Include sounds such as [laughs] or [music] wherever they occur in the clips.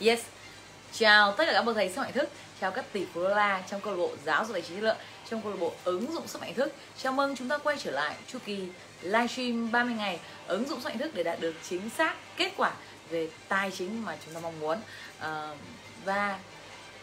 yes. Chào tất cả các bậc thầy sức mạnh thức. Chào các tỷ phú đô la trong câu lạc bộ giáo dục tài chính chất lượng trong câu lạc bộ ứng dụng sức mạnh thức. Chào mừng chúng ta quay trở lại chu kỳ livestream 30 ngày ứng dụng sức mạnh thức để đạt được chính xác kết quả về tài chính mà chúng ta mong muốn. À, và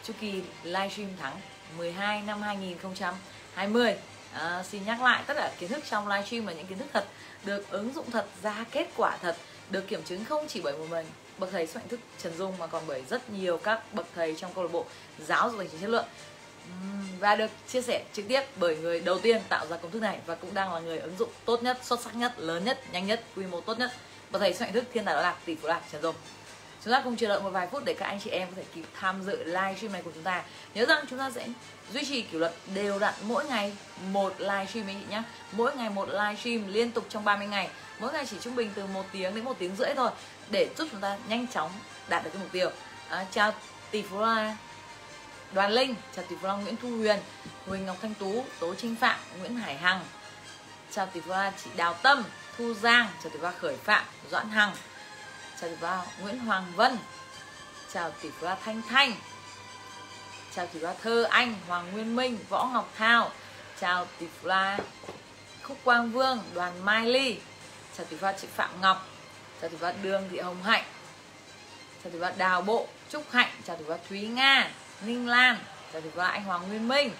chu kỳ livestream tháng 12 năm 2020 à, ờ, xin nhắc lại tất cả kiến thức trong livestream là những kiến thức thật được ứng dụng thật ra kết quả thật được kiểm chứng không chỉ bởi một mình bậc thầy sức thức Trần Dung mà còn bởi rất nhiều các bậc thầy trong câu lạc bộ giáo dục hành chính chất lượng và được chia sẻ trực tiếp bởi người đầu tiên tạo ra công thức này và cũng đang là người ứng dụng tốt nhất, xuất sắc nhất, lớn nhất, nhanh nhất, quy mô tốt nhất. Bậc thầy sức thức thiên tài đó là tỷ phú lạc Trần Dung. Chúng ta cùng chờ đợi một vài phút để các anh chị em có thể kịp tham dự livestream này của chúng ta. Nhớ rằng chúng ta sẽ duy trì kỷ luật đều đặn mỗi ngày một livestream anh chị nhé. Mỗi ngày một livestream liên tục trong 30 ngày. Mỗi ngày chỉ trung bình từ một tiếng đến một tiếng rưỡi thôi để giúp chúng ta nhanh chóng đạt được cái mục tiêu. À, chào tỷ phú la Đoàn Linh, chào tỷ phú la Nguyễn Thu Huyền, Huỳnh Ngọc Thanh Tú, Tố Trinh Phạm, Nguyễn Hải Hằng. Chào tỷ phú la chị Đào Tâm, Thu Giang, chào tỷ phú la Khởi Phạm, Doãn Hằng. Chào tỷ phú Nguyễn Hoàng Vân. Chào tỷ phú Thanh Thanh. Chào tỷ phú Thơ Anh Hoàng Nguyên Minh Võ Ngọc Thao. Chào tỷ phú Khúc Quang Vương Đoàn Mai Ly. Chào tỷ phú chị Phạm Ngọc chào tỷ phú Đường Thị Hồng Hạnh. Chào tỷ phú Đào Bộ Trúc Hạnh. Chào tỷ phú Thúy Nga Ninh Lan. Chào tỷ phú anh Hoàng Nguyên Minh.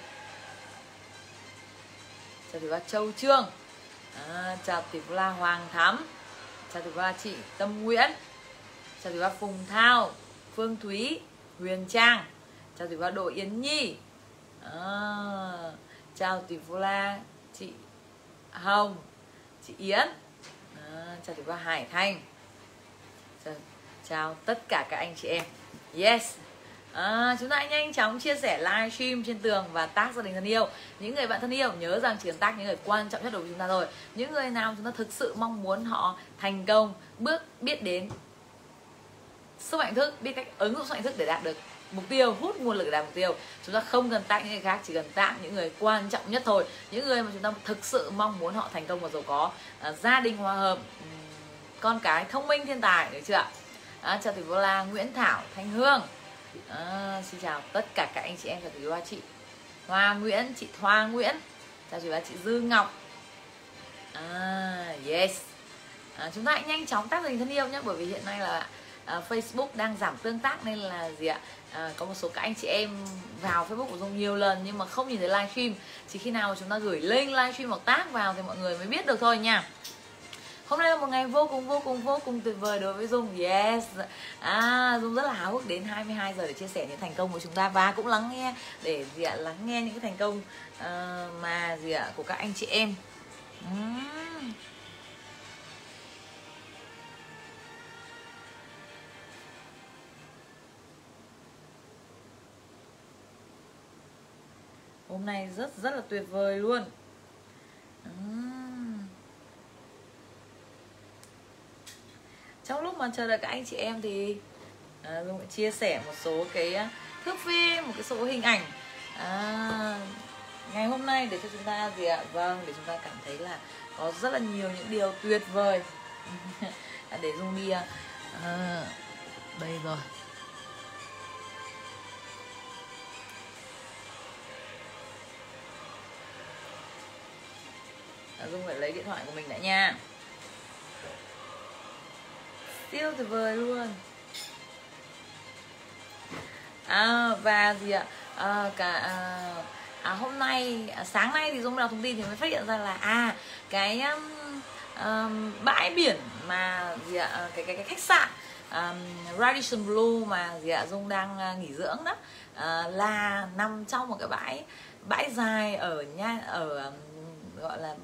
Chào tỷ phú Châu Trương. À, chào tỷ phú Hoàng Thắm. Chào tỷ phú chị Tâm Nguyễn. Chào thủy bác phùng thao phương thúy huyền trang. Chào thủy bác đỗ yến nhi. À, chào tỷ phú la chị hồng chị yến à, chào tỷ phú hải thanh. Chào, chào tất cả các anh chị em. Yes. À, chúng ta nhanh chóng chia sẻ livestream trên tường và tác gia đình thân yêu. Những người bạn thân yêu nhớ rằng chỉ cần tác những người quan trọng nhất đối với chúng ta rồi. những người nào chúng ta thực sự mong muốn họ thành công bước biết đến sức mạnh thức biết cách ứng dụng sức mạnh thức để đạt được mục tiêu hút nguồn lực để đạt mục tiêu. Chúng ta không cần tặng những người khác chỉ cần tặng những người quan trọng nhất thôi. Những người mà chúng ta thực sự mong muốn họ thành công và giàu có. À, gia đình hòa hợp con cái thông minh thiên tài được chưa ạ? À, chào thủy vô la nguyễn thảo thanh hương. À, xin chào tất cả các anh chị em chào thủy vô chị hoa nguyễn chị thoa nguyễn. Chào thủy ba chị dư ngọc. À, yes. À, chúng ta hãy nhanh chóng tác đình thân yêu nhé bởi vì hiện nay là uh, Facebook đang giảm tương tác nên là gì ạ? À, có một số các anh chị em vào Facebook của Dung nhiều lần nhưng mà không nhìn thấy livestream. Chỉ khi nào chúng ta gửi link livestream hoặc tác vào thì mọi người mới biết được thôi nha. Hôm nay là một ngày vô cùng vô cùng vô cùng tuyệt vời đối với Dung. Yes. À, Dung rất là háo hức đến 22 giờ để chia sẻ những thành công của chúng ta Và cũng lắng nghe để gì ạ, lắng nghe những cái thành công uh, mà gì ạ, của các anh chị em. Uhm. Hôm nay rất rất là tuyệt vời luôn. Uhm. trong lúc mà chờ đợi các anh chị em thì à, dung chia sẻ một số cái à, thước phim một cái số hình ảnh. À, ngày hôm nay để cho chúng ta gì ạ? Vâng để chúng ta cảm thấy là có rất là nhiều những điều tuyệt vời. [laughs] Để dung đi à, à đây rồi. Dạ dung phải lấy điện thoại của mình đã nha. Siêu tuyệt vời luôn. À, và gì ạ? À, cả à, à, hôm nay à, sáng nay thì dung đọc thông tin thì mới phát hiện ra là à cái um, um, bãi biển mà gì ạ à, cái cái cái khách sạn um, Radisson Blue mà gì ạ dung đang uh, nghỉ dưỡng đó uh, là nằm trong một cái bãi bãi dài ở nha ở um, gọi là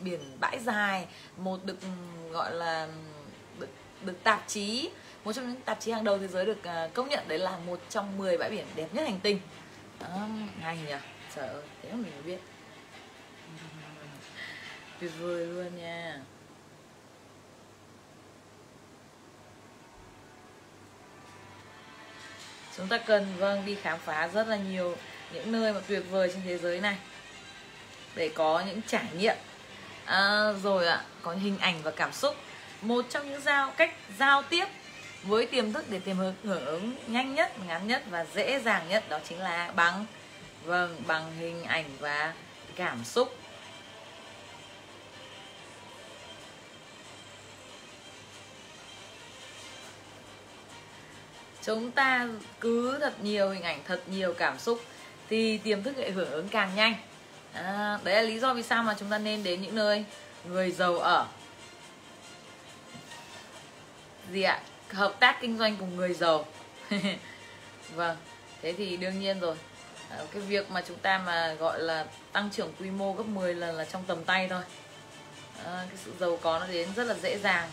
biển bãi dài một được ừ, gọi là được, được tạp chí một trong những tạp chí hàng đầu thế giới được à, công nhận đấy là một trong 10 bãi biển đẹp nhất hành tinh. Đó, hay nhỉ? Trời ơi thế mà mình mới biết. [laughs] Tuyệt vời luôn nha. Chúng ta cần vâng đi khám phá rất là nhiều những nơi mà tuyệt vời trên thế giới này để có những trải nghiệm à, rồi ạ có hình ảnh và cảm xúc. Một trong những giao cách giao tiếp với tiềm thức để tìm hưởng ứng nhanh nhất ngắn nhất và dễ dàng nhất đó chính là bằng. Vâng bằng hình ảnh và cảm xúc. Chúng ta cứ thật nhiều hình ảnh thật nhiều cảm xúc thì tiềm thức hệ hưởng ứng càng nhanh à, đấy là lý do vì sao mà chúng ta nên đến những nơi người giàu ở. Gì ạ? Hợp tác kinh doanh cùng người giàu. [laughs] Vâng thế thì đương nhiên rồi. À, cái việc mà chúng ta mà gọi là tăng trưởng quy mô gấp 10 lần là trong tầm tay thôi. À, cái sự giàu có nó đến rất là dễ dàng.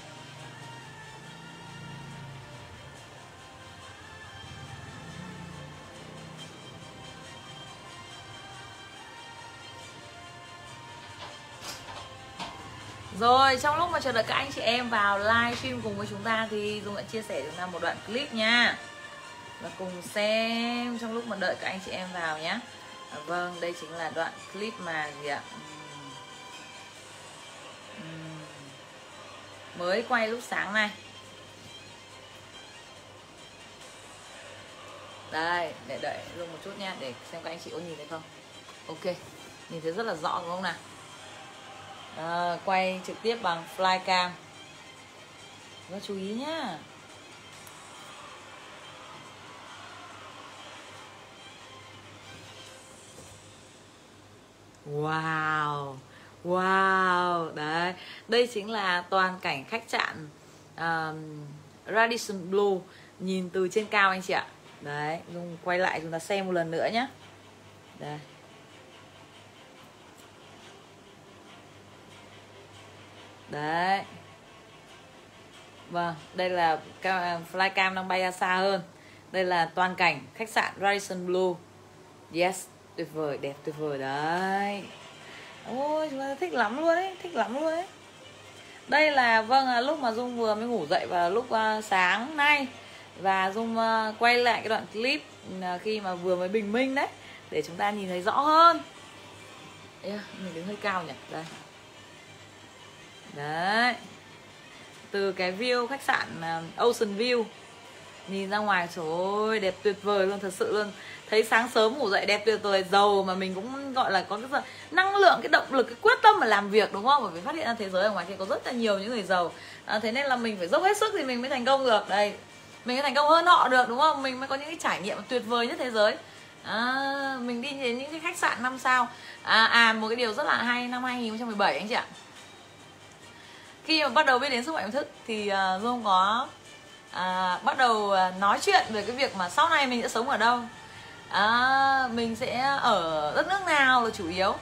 Rồi trong lúc mà chờ đợi các anh chị em vào livestream cùng với chúng ta thì Dung đã chia sẻ chúng ta một đoạn clip nha. Và cùng xem trong lúc mà đợi các anh chị em vào nhé à, Vâng đây chính là đoạn clip mà gì ạ? Mới quay lúc sáng nay Đây để đợi Dung một chút nha để xem các anh chị có nhìn thấy không? Ok nhìn thấy rất là rõ đúng không nào? À, quay trực tiếp bằng flycam. Các chú ý nhá. Wow Wow Đấy. Đây chính là toàn cảnh khách sạn um, Radisson Blue. Nhìn từ trên cao anh chị ạ. Đấy Dung quay lại chúng ta xem một lần nữa nhé Đây. Đấy. Vâng đây là flycam đang bay ra xa hơn. Đây là toàn cảnh khách sạn Radisson Blue. Yes tuyệt vời đẹp tuyệt vời đấy. Ôi chúng ta thích lắm luôn đấy thích lắm luôn đấy đây là vâng à, lúc mà dung vừa mới ngủ dậy vào lúc uh, sáng nay. Và dung uh, quay lại cái đoạn clip khi mà vừa mới bình minh đấy để chúng ta nhìn thấy rõ hơn. Yeah, mình đứng hơi cao nhỉ? Đây đấy. Từ cái view khách sạn à, Ocean View nhìn ra ngoài trời ơi đẹp tuyệt vời luôn thật sự luôn. Thấy sáng sớm ngủ dậy đẹp tuyệt vời giàu mà mình cũng gọi là có cái năng lượng cái động lực cái quyết tâm mà làm việc đúng không? Bởi vì phát hiện ra thế giới ở ngoài kia có rất là nhiều những người giàu. À, thế nên là mình phải dốc hết sức thì mình mới thành công được. Đây mình mới thành công hơn họ được đúng không? Mình mới có những cái trải nghiệm tuyệt vời nhất thế giới. À, mình đi đến những cái khách sạn năm sao. À, à một cái điều rất là hay năm 2017 anh chị ạ khi mà bắt đầu biết đến sức mạnh thức thì uh, dung có uh, bắt đầu à, nói chuyện về cái việc mà sau này mình sẽ sống ở đâu. À, mình sẽ ở đất nước nào là chủ yếu.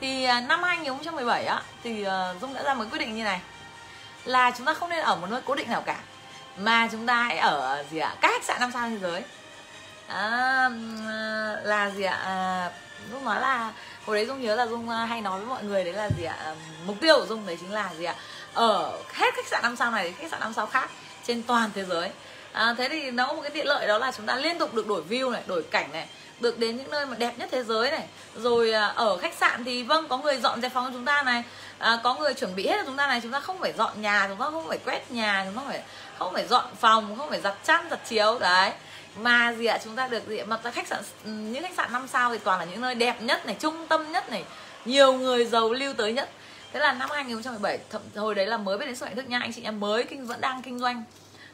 Thì uh, năm 2017 á thì uh, dung đã ra một quyết định như này. Là chúng ta không nên ở một nơi cố định nào cả mà chúng ta hãy ở gì ạ các khách sạn năm sao thế giới. À, là gì ạ à, dung nói là hồi đấy dung nhớ là dung hay nói với mọi người đấy là gì ạ mục tiêu của dung đấy chính là gì ạ ở hết khách sạn năm sao này đến khách sạn năm sao khác trên toàn thế giới. À, thế thì nó có một cái tiện lợi đó là chúng ta liên tục được đổi view này đổi cảnh này được đến những nơi mà đẹp nhất thế giới này. Rồi à, ở khách sạn thì vâng có người dọn dẹp phòng cho chúng ta này à, có người chuẩn bị hết cho chúng ta này. Chúng ta không phải dọn nhà chúng ta không phải quét nhà chúng ta phải không phải dọn phòng không phải giặt chăn giặt chiếu đấy. Mà gì ạ chúng ta được gì ạ? mà khách sạn những khách sạn năm sao thì toàn là những nơi đẹp nhất này trung tâm nhất này nhiều người giàu lưu tới nhất thế là năm 2017 thậm hồi đấy là mới biết đến sức mạnh thức nha anh chị em mới kinh vẫn đang kinh doanh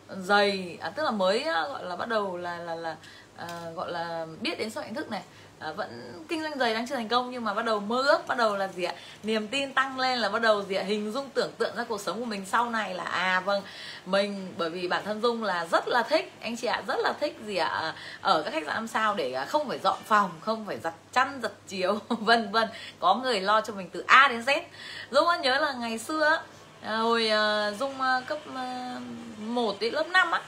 ờ, dày à, tức là mới ờ, gọi là bắt đầu là là là à, gọi là biết đến sức mạnh thức này à, vẫn kinh doanh giày đang chưa thành công nhưng mà bắt đầu mơ ước bắt đầu là gì ạ? Niềm tin tăng lên là bắt đầu gì ạ? Hình dung tưởng tượng ra cuộc sống của mình sau này là à vâng mình bởi vì bản thân dung là rất là thích anh chị ạ rất là thích gì ạ? Ờ, ở các khách sạn năm sao để à, không phải dọn phòng không phải giặt chăn giặt chiếu [laughs] vân vân. Có người lo cho mình từ a đến z. Dung nhớ là ngày xưa à, hồi à, dung cấp một đến lớp 5 á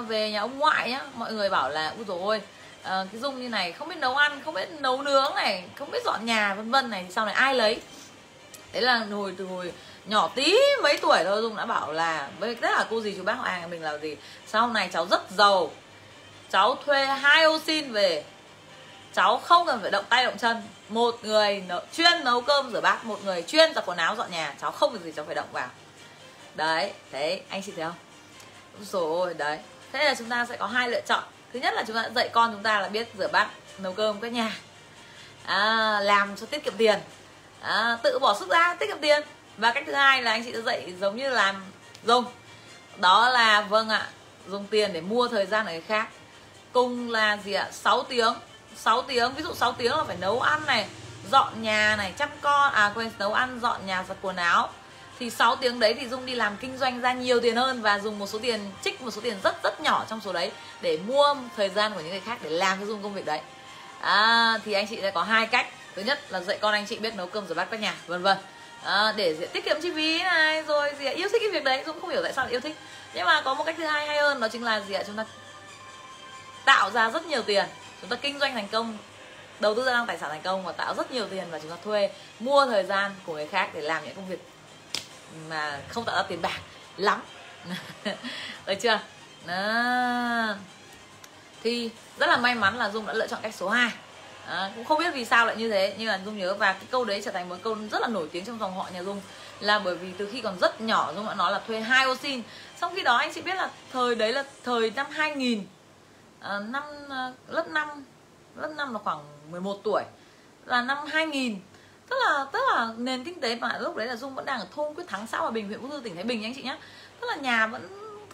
về nhà ông ngoại á mọi người bảo là ui rồi ôi à, cái dung như này không biết nấu ăn không biết nấu nướng này không biết dọn nhà vân vân này thì sau này ai lấy? Đấy là hồi từ hồi nhỏ tí mấy tuổi thôi dung đã bảo là với tất cả cô gì chú bác họ hàng mình là gì? Sau này cháu rất giàu cháu thuê hai ô xin về cháu không cần phải động tay động chân. Một người nấu, chuyên nấu cơm rửa bát một người chuyên giặt quần áo dọn nhà cháu không việc gì cháu phải động vào. Đấy thế anh chị thấy không? Rồi đấy. Thế là chúng ta sẽ có hai lựa chọn thứ nhất là chúng ta dạy con chúng ta là biết rửa bát nấu cơm các nhà. À, làm cho tiết kiệm tiền. À, tự bỏ sức ra tiết kiệm tiền. Và cách thứ hai là anh chị đã dạy giống như làm dùng đó là vâng ạ dùng tiền để mua thời gian ở người khác. Cùng là gì ạ? 6 tiếng. 6 tiếng ví dụ 6 tiếng là phải nấu ăn này dọn nhà này chăm con. À quên nấu ăn dọn nhà giặt quần áo thì 6 tiếng đấy thì Dung đi làm kinh doanh ra nhiều tiền hơn và dùng một số tiền trích một số tiền rất rất nhỏ trong số đấy để mua thời gian của những người khác để làm cái Dung công việc đấy. À, thì anh chị sẽ có hai cách. Thứ nhất là dạy con anh chị biết nấu cơm rửa bát các nhà vân vân. À, để tiết kiệm chi phí này rồi gì ạ yêu thích cái việc đấy. Dung không hiểu tại sao lại yêu thích. Nhưng mà có một cách thứ hai hay hơn đó chính là gì ạ? Chúng ta tạo ra rất nhiều tiền. Chúng ta kinh doanh thành công đầu tư ra năng tài sản thành công và tạo rất nhiều tiền và chúng ta thuê mua thời gian của người khác để làm những công việc mà không tạo ra tiền bạc lắm. [laughs] Được chưa? Đó. thì rất là may mắn là dung đã lựa chọn cách số 2 à, cũng không biết vì sao lại như thế nhưng mà dung nhớ và cái câu đấy trở thành một câu rất là nổi tiếng trong dòng họ nhà dung. Là bởi vì từ khi còn rất nhỏ dung đã nói là thuê hai ô xin. Xong khi đó anh chị biết là thời đấy là thời năm 2000 à, ờ, ờ, năm lớp 5 lớp 5 là khoảng 11 tuổi. Là năm 2000 tức là tức là nền kinh tế mà lúc đấy là dung vẫn đang ở thôn quyết thắng xã hòa bình huyện vũ thư tỉnh thái bình anh chị nhé tức là nhà vẫn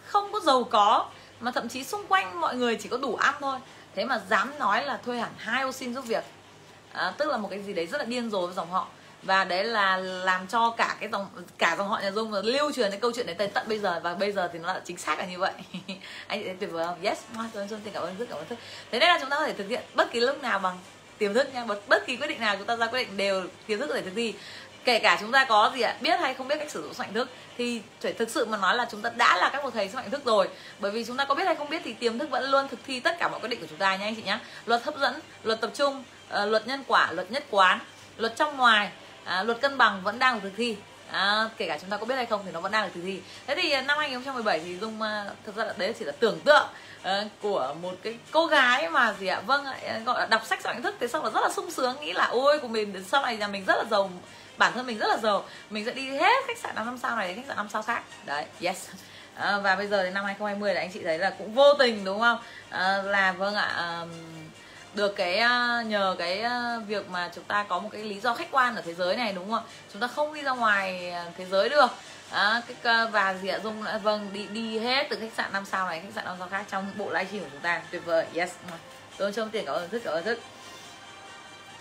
không có giàu có mà thậm chí xung quanh mọi người chỉ có đủ ăn thôi. Thế mà dám nói là thuê hẳn hai ô xin giúp việc. À, tức là một cái gì đấy rất là điên rồ với dòng họ. Và đấy là làm cho cả cái dòng cả dòng họ nhà dung lưu truyền cái câu chuyện đấy tới tận bây giờ. Và bây giờ thì nó là chính xác là như vậy. [laughs] Anh chị thấy tuyệt vời không? Yes cảm ơn cảm ơn rất cảm ơn. Thế nên là chúng ta có thể thực hiện bất kỳ lúc nào bằng tiềm thức nha bất, bất kỳ quyết định nào chúng ta ra quyết định đều tiềm thức có thể thực thi. Kể cả chúng ta có gì ạ biết hay không biết cách sử dụng sức thức thì phải thực sự mà nói là chúng ta đã là các một thầy sức mạnh thức rồi. Bởi vì chúng ta có biết hay không biết thì tiềm thức vẫn luôn thực thi tất cả mọi quyết định của chúng ta nha anh chị nhé luật hấp dẫn luật tập trung uh, luật nhân quả luật nhất quán luật trong ngoài uh, luật cân bằng vẫn đang được thực thi. À, kể cả chúng ta có biết hay không thì nó vẫn đang được thực thi. Thế thì ờ, năm 2017 thì dung uh, thực ra là đấy chỉ là tưởng tượng uh, của một cái cô gái mà gì ạ? Vâng gọi là đọc sách soạn thức thế xong là rất là sung sướng nghĩ là ôi của mình sau này nhà mình rất là giàu bản thân mình rất là giàu mình sẽ đi hết khách sạn năm sao này đến khách sạn năm sao khác. Đấy yes. À, và bây giờ đến năm 2020 là anh chị thấy là cũng vô tình đúng không? À, là vâng ạ um, được cái nhờ cái việc mà chúng ta có một cái lý do khách quan ở thế giới này đúng không chúng ta không đi ra ngoài thế giới được à, cái, và gì ạ dung vâng đi đi hết từ khách sạn năm sao này khách sạn năm sao khác trong bộ livestream của chúng ta. Tuyệt vời. Yes tôi trông tiền cảm ơn thức cảm ơn thức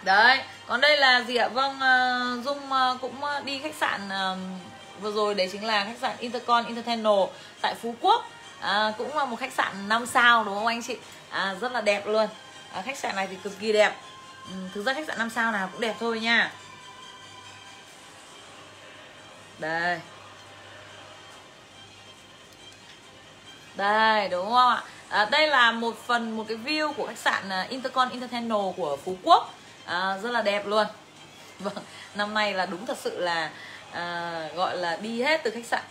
đấy còn đây là gì ạ vâng uh, dung uh, cũng ờ, đi khách sạn uh, vừa rồi. Đấy chính là khách sạn Intercon international tại Phú Quốc. À, cũng là một khách sạn 5 sao đúng không anh chị? À, rất là đẹp luôn. À, khách sạn này thì cực kỳ đẹp. Ừ, thực ra khách sạn 5 sao nào cũng đẹp thôi nha. Đây. Đây đúng không ạ? À, đây là một phần một cái view của khách sạn à, Intercon International của Phú Quốc. À, rất là đẹp luôn. [laughs] Vâng năm nay là đúng thật sự là à, gọi là đi hết từ khách sạn.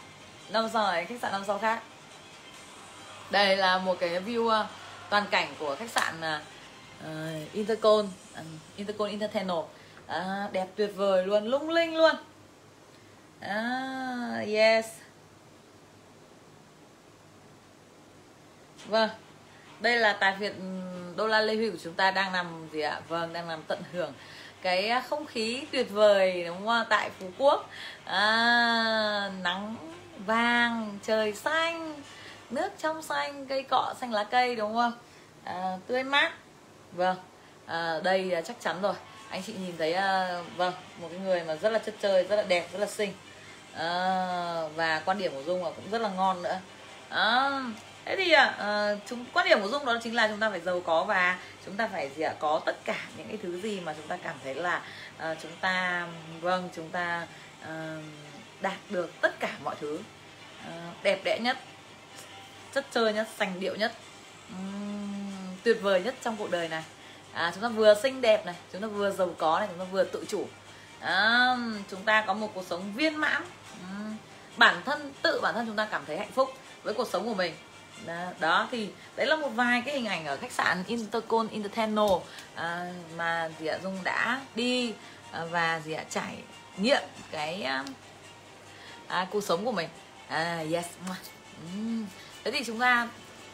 Năm rồi này khách sạn năm sau khác. Đây là một cái view à, toàn cảnh của khách sạn uh, Intercon uh, Intercon International. À, đẹp tuyệt vời luôn lung linh luôn. À, yes. Vâng. Đây là tài việt ừ, đô la lê huy của chúng ta đang nằm gì ạ? Vâng đang nằm tận hưởng cái à, không khí tuyệt vời đúng không tại phú quốc. À, nắng vàng trời xanh nước trong xanh cây cọ xanh lá cây đúng không? À, tươi mát. Vâng. À, đây chắc chắn rồi. Anh chị nhìn thấy à, vâng một cái người mà rất là chất chơi rất là đẹp rất là xinh. À, và quan điểm của dung là cũng rất là ngon nữa. À, thế thì uh, chúng quan điểm của dung đó chính là chúng ta phải giàu có và chúng ta phải gì ạ có tất cả những cái thứ gì mà chúng ta cảm thấy là uh, chúng ta vâng chúng ta uh, đạt được tất cả mọi thứ. Uh, đẹp đẽ nhất chất chơi nhất sành điệu nhất um, tuyệt vời nhất trong cuộc đời này. À, chúng ta vừa xinh đẹp này chúng ta vừa giàu có này chúng ta vừa tự chủ. À, chúng ta có một cuộc sống viên mãn. Um, bản thân tự bản thân chúng ta cảm thấy hạnh phúc với cuộc sống của mình đó, đó thì đấy là một vài cái hình ảnh ở khách sạn Intercon Intertenal à, mà dì ạ Dung đã đi à, và dì ạ trải nghiệm cái à, à, cuộc sống của mình. À, yes uhm. thế thì chúng ta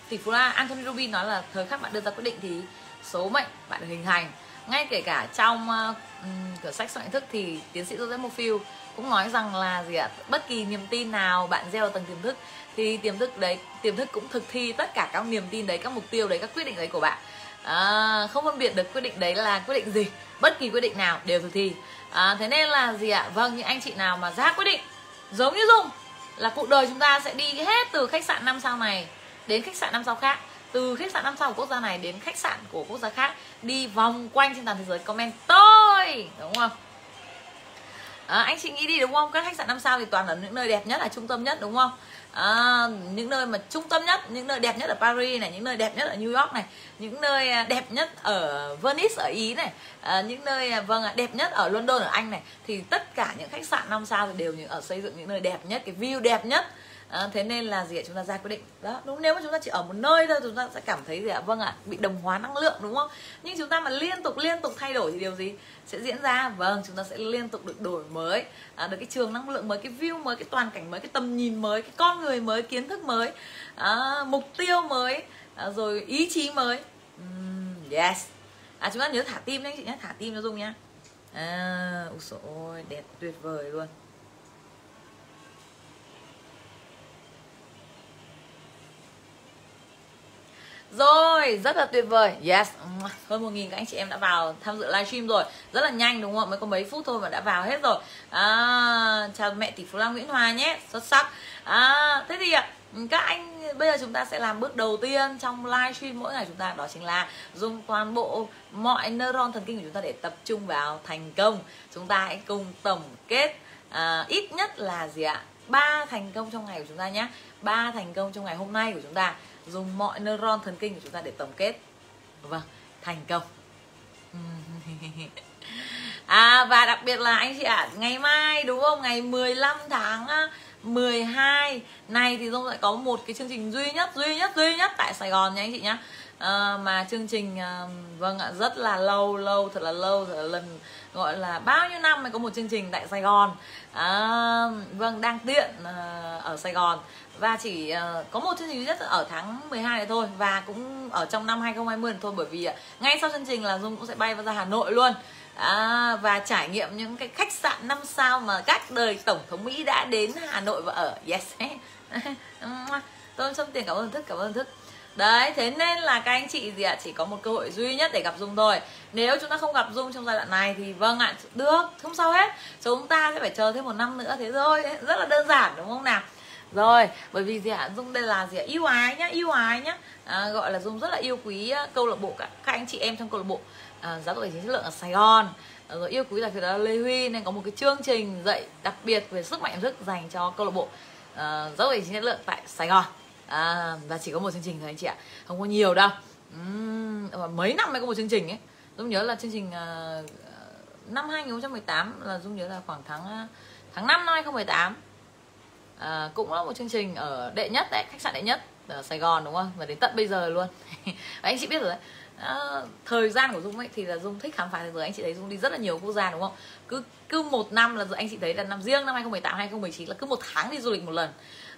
tỷ phú la Anthony Robbins nói là thời khắc bạn đưa ra quyết định thì số mệnh bạn được hình thành. Ngay kể cả trong uh, cửa sách soạn thức thì tiến sĩ Joseph Murphy cũng nói rằng là gì ạ bất kỳ niềm tin nào bạn gieo vào tầng tiềm thức thì tiềm thức đấy tiềm thức cũng thực thi tất cả các niềm tin đấy các mục tiêu đấy các quyết định đấy của bạn. À, không phân biệt được quyết định đấy là quyết định gì bất kỳ quyết định nào đều thực thi. À, thế nên là gì ạ? Vâng những anh chị nào mà ra quyết định giống như dung là cuộc đời chúng ta sẽ đi hết từ khách sạn năm sao này đến khách sạn năm sao khác từ khách sạn năm sao của quốc gia này đến khách sạn của quốc gia khác đi vòng quanh trên toàn thế giới comment tôi đúng không? À, anh chị nghĩ đi đúng không? Các khách sạn năm sao thì toàn là những nơi đẹp nhất là trung tâm nhất đúng không? À, những nơi mà trung tâm nhất những nơi đẹp nhất ở Paris này những nơi đẹp nhất ở New York này những nơi à, đẹp nhất ở Venice ở Ý này à, những nơi à, vâng đẹp nhất ở London ở Anh này thì tất cả những khách sạn năm sao thì đều như ở xây dựng những nơi đẹp nhất cái view đẹp nhất à, thế nên là gì ạ? Chúng ta ra quyết định. Đó đúng nếu mà chúng ta chỉ ở một nơi thôi chúng ta sẽ cảm thấy gì ạ? Vâng ạ bị đồng hóa năng lượng đúng không? Nhưng chúng ta mà liên tục liên tục thay đổi thì điều gì sẽ diễn ra? Vâng chúng ta sẽ liên tục được đổi mới. À, được cái trường năng lượng mới cái view mới cái toàn cảnh mới cái tầm nhìn mới cái con người mới kiến thức mới à, mục tiêu mới à, rồi ý chí mới. Uhm, yes. À chúng ta nhớ thả tim đấy chị nhé. Thả tim cho dung nhá à ôi ôi đẹp tuyệt vời luôn. Rồi, rất là tuyệt vời. Yes, hơn một nghìn các anh chị em đã vào tham dự livestream rồi. Rất là nhanh đúng không? Mới có mấy phút thôi mà đã vào hết rồi. À, Chào mẹ tỷ phú Lan Nguyễn Hòa nhé. Xuất sắc. À, Thế thì các anh bây giờ chúng ta sẽ làm bước đầu tiên trong livestream. Mỗi ngày chúng ta đó chính là dùng toàn bộ mọi neuron thần kinh của chúng ta để tập trung vào thành công. Chúng ta hãy cùng tổng kết à, ít nhất là gì ạ? Ba thành công trong ngày của chúng ta nhé. Ba thành công trong ngày hôm nay của chúng ta dùng mọi neuron thần kinh của chúng ta để tổng kết. Vâng thành công. [laughs] À và đặc biệt là anh chị ạ à, ngày mai đúng không? Ngày 15 tháng 12 này thì Dung lại có một cái chương trình duy nhất duy nhất duy nhất tại Sài Gòn nha anh chị nhá. À, mà chương trình à, vâng ạ rất là lâu lâu thật là lâu thật là lần gọi là bao nhiêu năm mới có một chương trình tại Sài Gòn. À, vâng đang tiện à, ở Sài Gòn và chỉ uh, có một chương trình duy nhất ở tháng 12 này thôi và cũng ở trong năm 2020 này thôi bởi vì uh, ngay sau chương trình là Dung cũng sẽ bay vào ra Hà Nội luôn. À, và trải nghiệm những cái khách sạn năm sao mà các đời tổng thống Mỹ đã đến Hà Nội và ở. Yes. [laughs] Tôi xong tiền cảm ơn thức cảm ơn thức. Đấy thế nên là các anh chị gì ạ chỉ có một cơ hội duy nhất để gặp dung thôi. Nếu chúng ta không gặp dung trong giai đoạn này thì vâng ạ được không sao hết. Chúng ta sẽ phải chờ thêm một năm nữa thế thôi. Rất là đơn giản đúng không nào? Rồi bởi vì gì ạ? Dung đây là gì ạ? Yêu ái nhá yêu ái nhá. À, gọi là dung rất là yêu quý à, câu lạc bộ các, các anh chị em trong câu lạc bộ. À, giáo dục tài chính chất lượng ở sài gòn. À, rồi yêu quý đặc biệt là lê huy nên có một cái chương trình dạy đặc biệt về sức mạnh thức dành cho câu lạc bộ. À, giáo dục tài chính chất lượng tại sài gòn. À, và chỉ có một chương trình thôi anh chị ạ. Không có nhiều đâu. Uhm, mấy năm mới có một chương trình ấy. Dung nhớ là chương trình uh, năm 2018 là dung nhớ là khoảng tháng à, tháng 5 năm 2018 à, cũng là một chương trình ở đệ nhất đấy khách sạn đệ nhất ở Sài Gòn đúng không? Và đến tận bây giờ luôn. [laughs] Và anh chị biết rồi đấy. À, thời gian của dung ấy thì là dung thích khám phá thế giới. Anh chị thấy dung đi rất là nhiều quốc gia đúng không? Cứ cứ một năm là anh chị thấy là năm riêng năm 2018 2019 là cứ một tháng đi du lịch một lần.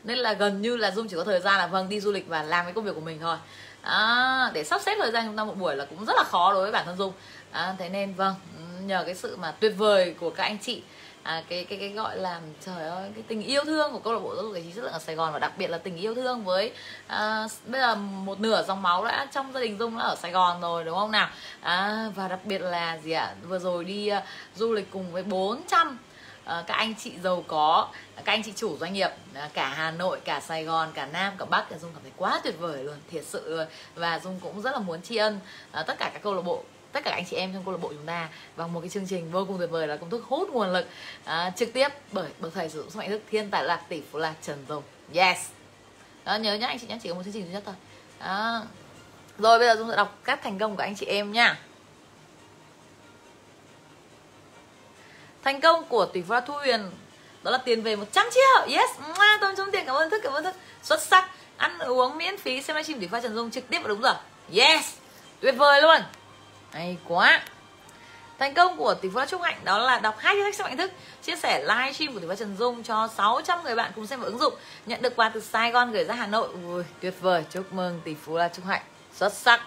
Nên là gần như là dung chỉ có thời gian là vâng đi du lịch và làm cái công việc của mình thôi. À, để sắp xếp thời gian chúng ta một buổi là cũng rất là khó đối với bản thân dung. À, thế nên vâng ừ, nhờ cái sự mà tuyệt vời của các anh chị à, cái cái cái gọi là trời ơi cái tình yêu thương của câu lạc bộ giáo dục giải trí chất lượng ở Sài Gòn và đặc biệt là tình yêu thương với à, bây giờ một nửa dòng máu đã trong gia đình Dung đã ở Sài Gòn rồi đúng không nào? À, và đặc biệt là gì ạ? Vừa rồi đi à, du lịch cùng với 400 À, các anh chị giàu có các anh chị chủ doanh nghiệp à, cả Hà Nội cả Sài Gòn cả Nam cả Bắc. Thì Dung cảm thấy quá tuyệt vời luôn thiệt sự và Dung cũng rất là muốn tri ân à, tất cả các câu lạc bộ tất cả anh chị em trong câu lạc bộ chúng ta. Vào một cái chương trình vô cùng tuyệt vời là công thức hút nguồn lực à, trực tiếp bởi bậc thầy sử dụng sức mạnh thức thiên tài lạc tỷ phú lạc trần dung yes. Đó, nhớ nhá anh chị nhé chỉ có một chương trình duy nhất thôi. Đó. rồi bây giờ chúng sẽ đọc các thành công của anh chị em nhá thành công của tỷ phú thu huyền. Đó là tiền về 100 triệu. Yes. Tôi chung tiền. Cảm ơn thức cảm ơn thức. Xuất sắc. Ăn uống miễn phí xem livestream tỷ phú trần dung trực tiếp và đúng rồi yes. Tuyệt vời luôn hay quá. Thành công của tỷ phú Trúc Hạnh đó là đọc hai sách sức mạnh thức chia sẻ live stream của tỷ phú Trần Dung cho 600 người bạn cùng xem và ứng dụng nhận được quà từ Sài Gòn gửi ra Hà Nội. Ui, tuyệt vời. Chúc mừng tỷ phú là Trúc Hạnh. Xuất sắc.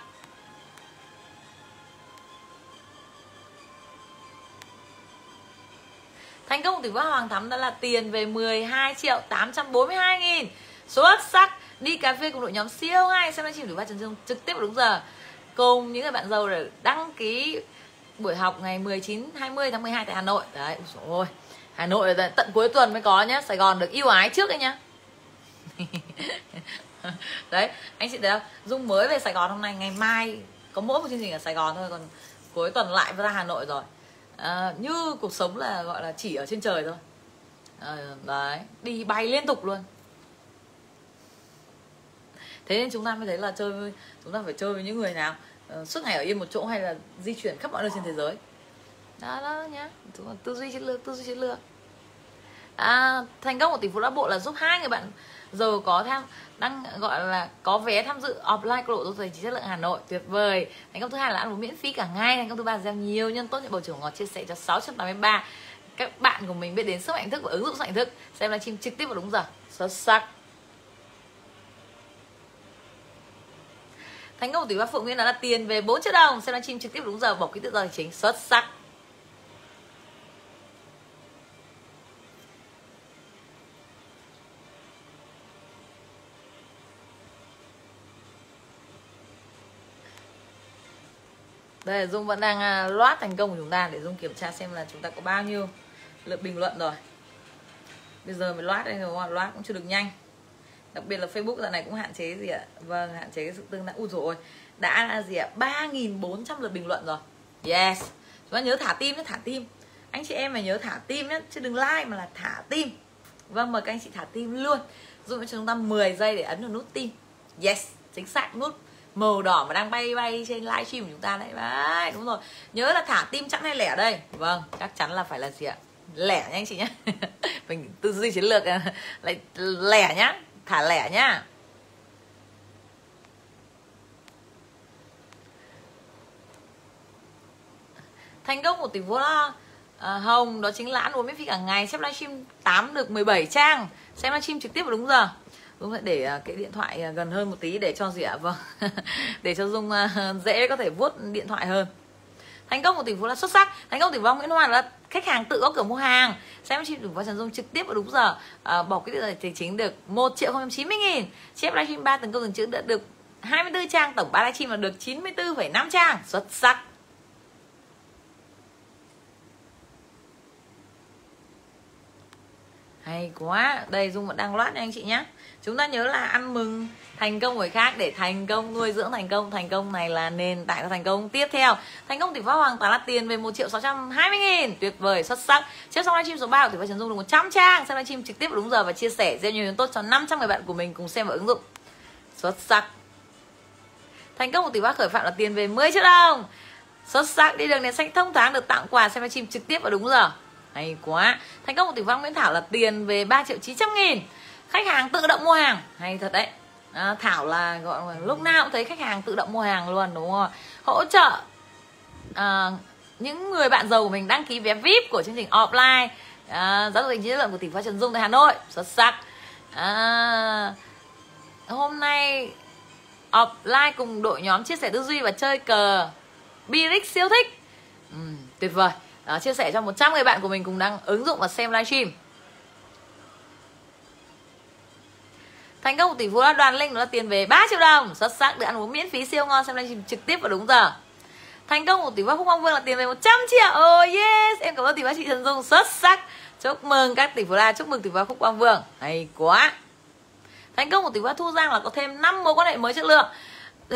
Thành công của tỷ phú Hoàng Thắm đó là tiền về 12 triệu 842 nghìn. Xuất sắc. Đi cà phê cùng đội nhóm siêu hay Xem livestream tỷ phú Trần Dung trực tiếp đúng giờ. Cùng những người bạn giàu để đăng ký buổi học ngày 19 20 tháng 12 tại Hà Nội. Đấy ôi Hà Nội là tận cuối tuần mới có nhá. Sài Gòn được ưu ái trước đấy nhá. [laughs] Đấy anh chị thấy không? Dung mới về Sài Gòn hôm nay ngày mai có mỗi một chương trình ở Sài Gòn thôi còn cuối tuần lại ra Hà Nội rồi. À, như cuộc sống là gọi là chỉ ở trên trời thôi. À, đấy đi bay liên tục luôn thế nên chúng ta mới thấy là chơi với chúng ta phải chơi với những người nào uh, suốt ngày ở yên một chỗ hay là di chuyển khắp mọi nơi trên thế giới. Đó đó nhá. Chúng ta tư duy chiến lược tư duy chiến lược. À, thành công của tỷ phú đã bộ là giúp hai người bạn giờ có tham đang gọi là có vé tham dự offline của độ tài chính chất lượng Hà Nội. Tuyệt vời. Thành công thứ hai là ăn uống miễn phí cả ngày. Thành công thứ ba là gieo nhiều nhân tốt. Nhận bầu trưởng ngọt chia sẻ cho 683 các bạn của mình biết đến sức mạnh thức và ứng dụng sức mạnh thức. Xem livestream trực tiếp vào đúng giờ. Xuất sắc. Thành công của tỷ phú phượng nguyên đó là tiền về 4 triệu đồng. Xem livestream trực tiếp đúng giờ bỏ ký tự do chính xuất sắc. Đây là dung vẫn đang à, loát thành công của chúng ta để dung kiểm tra xem là chúng ta có bao nhiêu lượt bình luận rồi. Bây giờ mới loát đây rồi loát cũng chưa được nhanh đặc biệt là facebook giờ này cũng hạn chế gì ạ? Vâng hạn chế cái sự tương tác. U rồi đã là gì ạ? Ba nghìn bốn trăm lượt bình luận rồi. Yes. Chúng ta nhớ thả tim nhé, thả tim. Anh chị em phải nhớ thả tim nhé, chứ đừng like mà là thả tim. Vâng mời các anh chị thả tim luôn. Dụ cho chúng ta 10 giây để ấn vào nút tim. Yes, chính xác, nút màu đỏ mà đang bay bay trên livestream của chúng ta đấy. Đấy, đúng rồi. Nhớ là thả tim chẵn hay lẻ đây. Vâng chắc chắn là phải là gì ạ? Lẻ nha anh chị nhé. [laughs] Mình tư duy chiến lược, [laughs] lại lẻ nhá thả lẻ nhá. Thành công của tỷ phú à, hồng đó chính là ăn uống miễn phí cả ngày. Xem livestream 8 được 17 trang. Xem livestream trực tiếp vào đúng giờ. Đúng sẽ để à, cái điện thoại à, gần hơn một tí để cho gì ạ? Vâng. [laughs] Để cho dung à, [laughs] dễ có thể vuốt điện thoại hơn. Thành công của tỷ phú là xuất sắc. Thành công tỷ phú nguyễn hoàng là khách hàng tự có cửa mua hàng. Xem chị đủ vào trần dung trực tiếp vào đúng giờ. À, bỏ cái điện tài chính được một triệu không chín mươi nghìn. Chép livestream ba tấn công từng chữ đã được 24 trang tổng ba livestream là được 94,5 trang. Xuất sắc. Hay quá. Đây dung vẫn đang loát nha anh chị nhé chúng ta nhớ là ăn mừng, thành công người khác để thành công, nuôi dưỡng thành công. Thành công này là nền tảng cho thành công. Tiếp theo, thành công tỷ phú hoàng tá là tiền về một triệu sáu trăm hai mươi nghìn. Tuyệt vời, xuất sắc. Trước xong livestream số 3 của tỷ phú trần dung được 100 trang. Xem livestream trực tiếp đúng giờ và chia sẻ gieo nhiều tốt cho 500 người bạn của mình cùng xem và ứng dụng. Xuất sắc. Thành công của tỷ phú khởi phạm là tiền về 10 triệu đồng. Xuất sắc, đi đường đèn xanh thông thoáng được tặng quà. Xem livestream trực tiếp và đúng giờ. Hay quá. Thành công của tỷ phú nguyễn thảo là tiền về 3 triệu 900 nghìn khách hàng tự động mua hàng. Hay thật đấy. À, thảo là gọi là lúc nào cũng thấy khách hàng tự động mua hàng luôn đúng không hỗ trợ à, những người bạn giàu của mình đăng ký vé vip của chương trình offline à, giáo dục hình chất lượng của tỷ phú trần dung tại hà nội. Xuất sắc. À, hôm nay offline cùng đội nhóm chia sẻ tư duy và chơi cờ. Biric siêu thích. Ừ, tuyệt vời. Đó, chia sẻ cho 100 người bạn của mình cùng đang ứng dụng và xem livestream. Thành công của tỷ phú là đoàn linh đó là tiền về 3 triệu đồng. Xuất sắc, được ăn uống miễn phí, siêu ngon, xem livestream trực tiếp vào đúng giờ. Thành công của tỷ phú phúc quang vương là tiền về 100 triệu. Oh yes. Em cảm ơn tỷ phú chị trần dung. Xuất sắc. Chúc mừng các tỷ phú la, chúc mừng tỷ phú phúc quang vương. Hay quá. Thành công của tỷ phú thu giang là có thêm 5 mối quan hệ mới chất lượng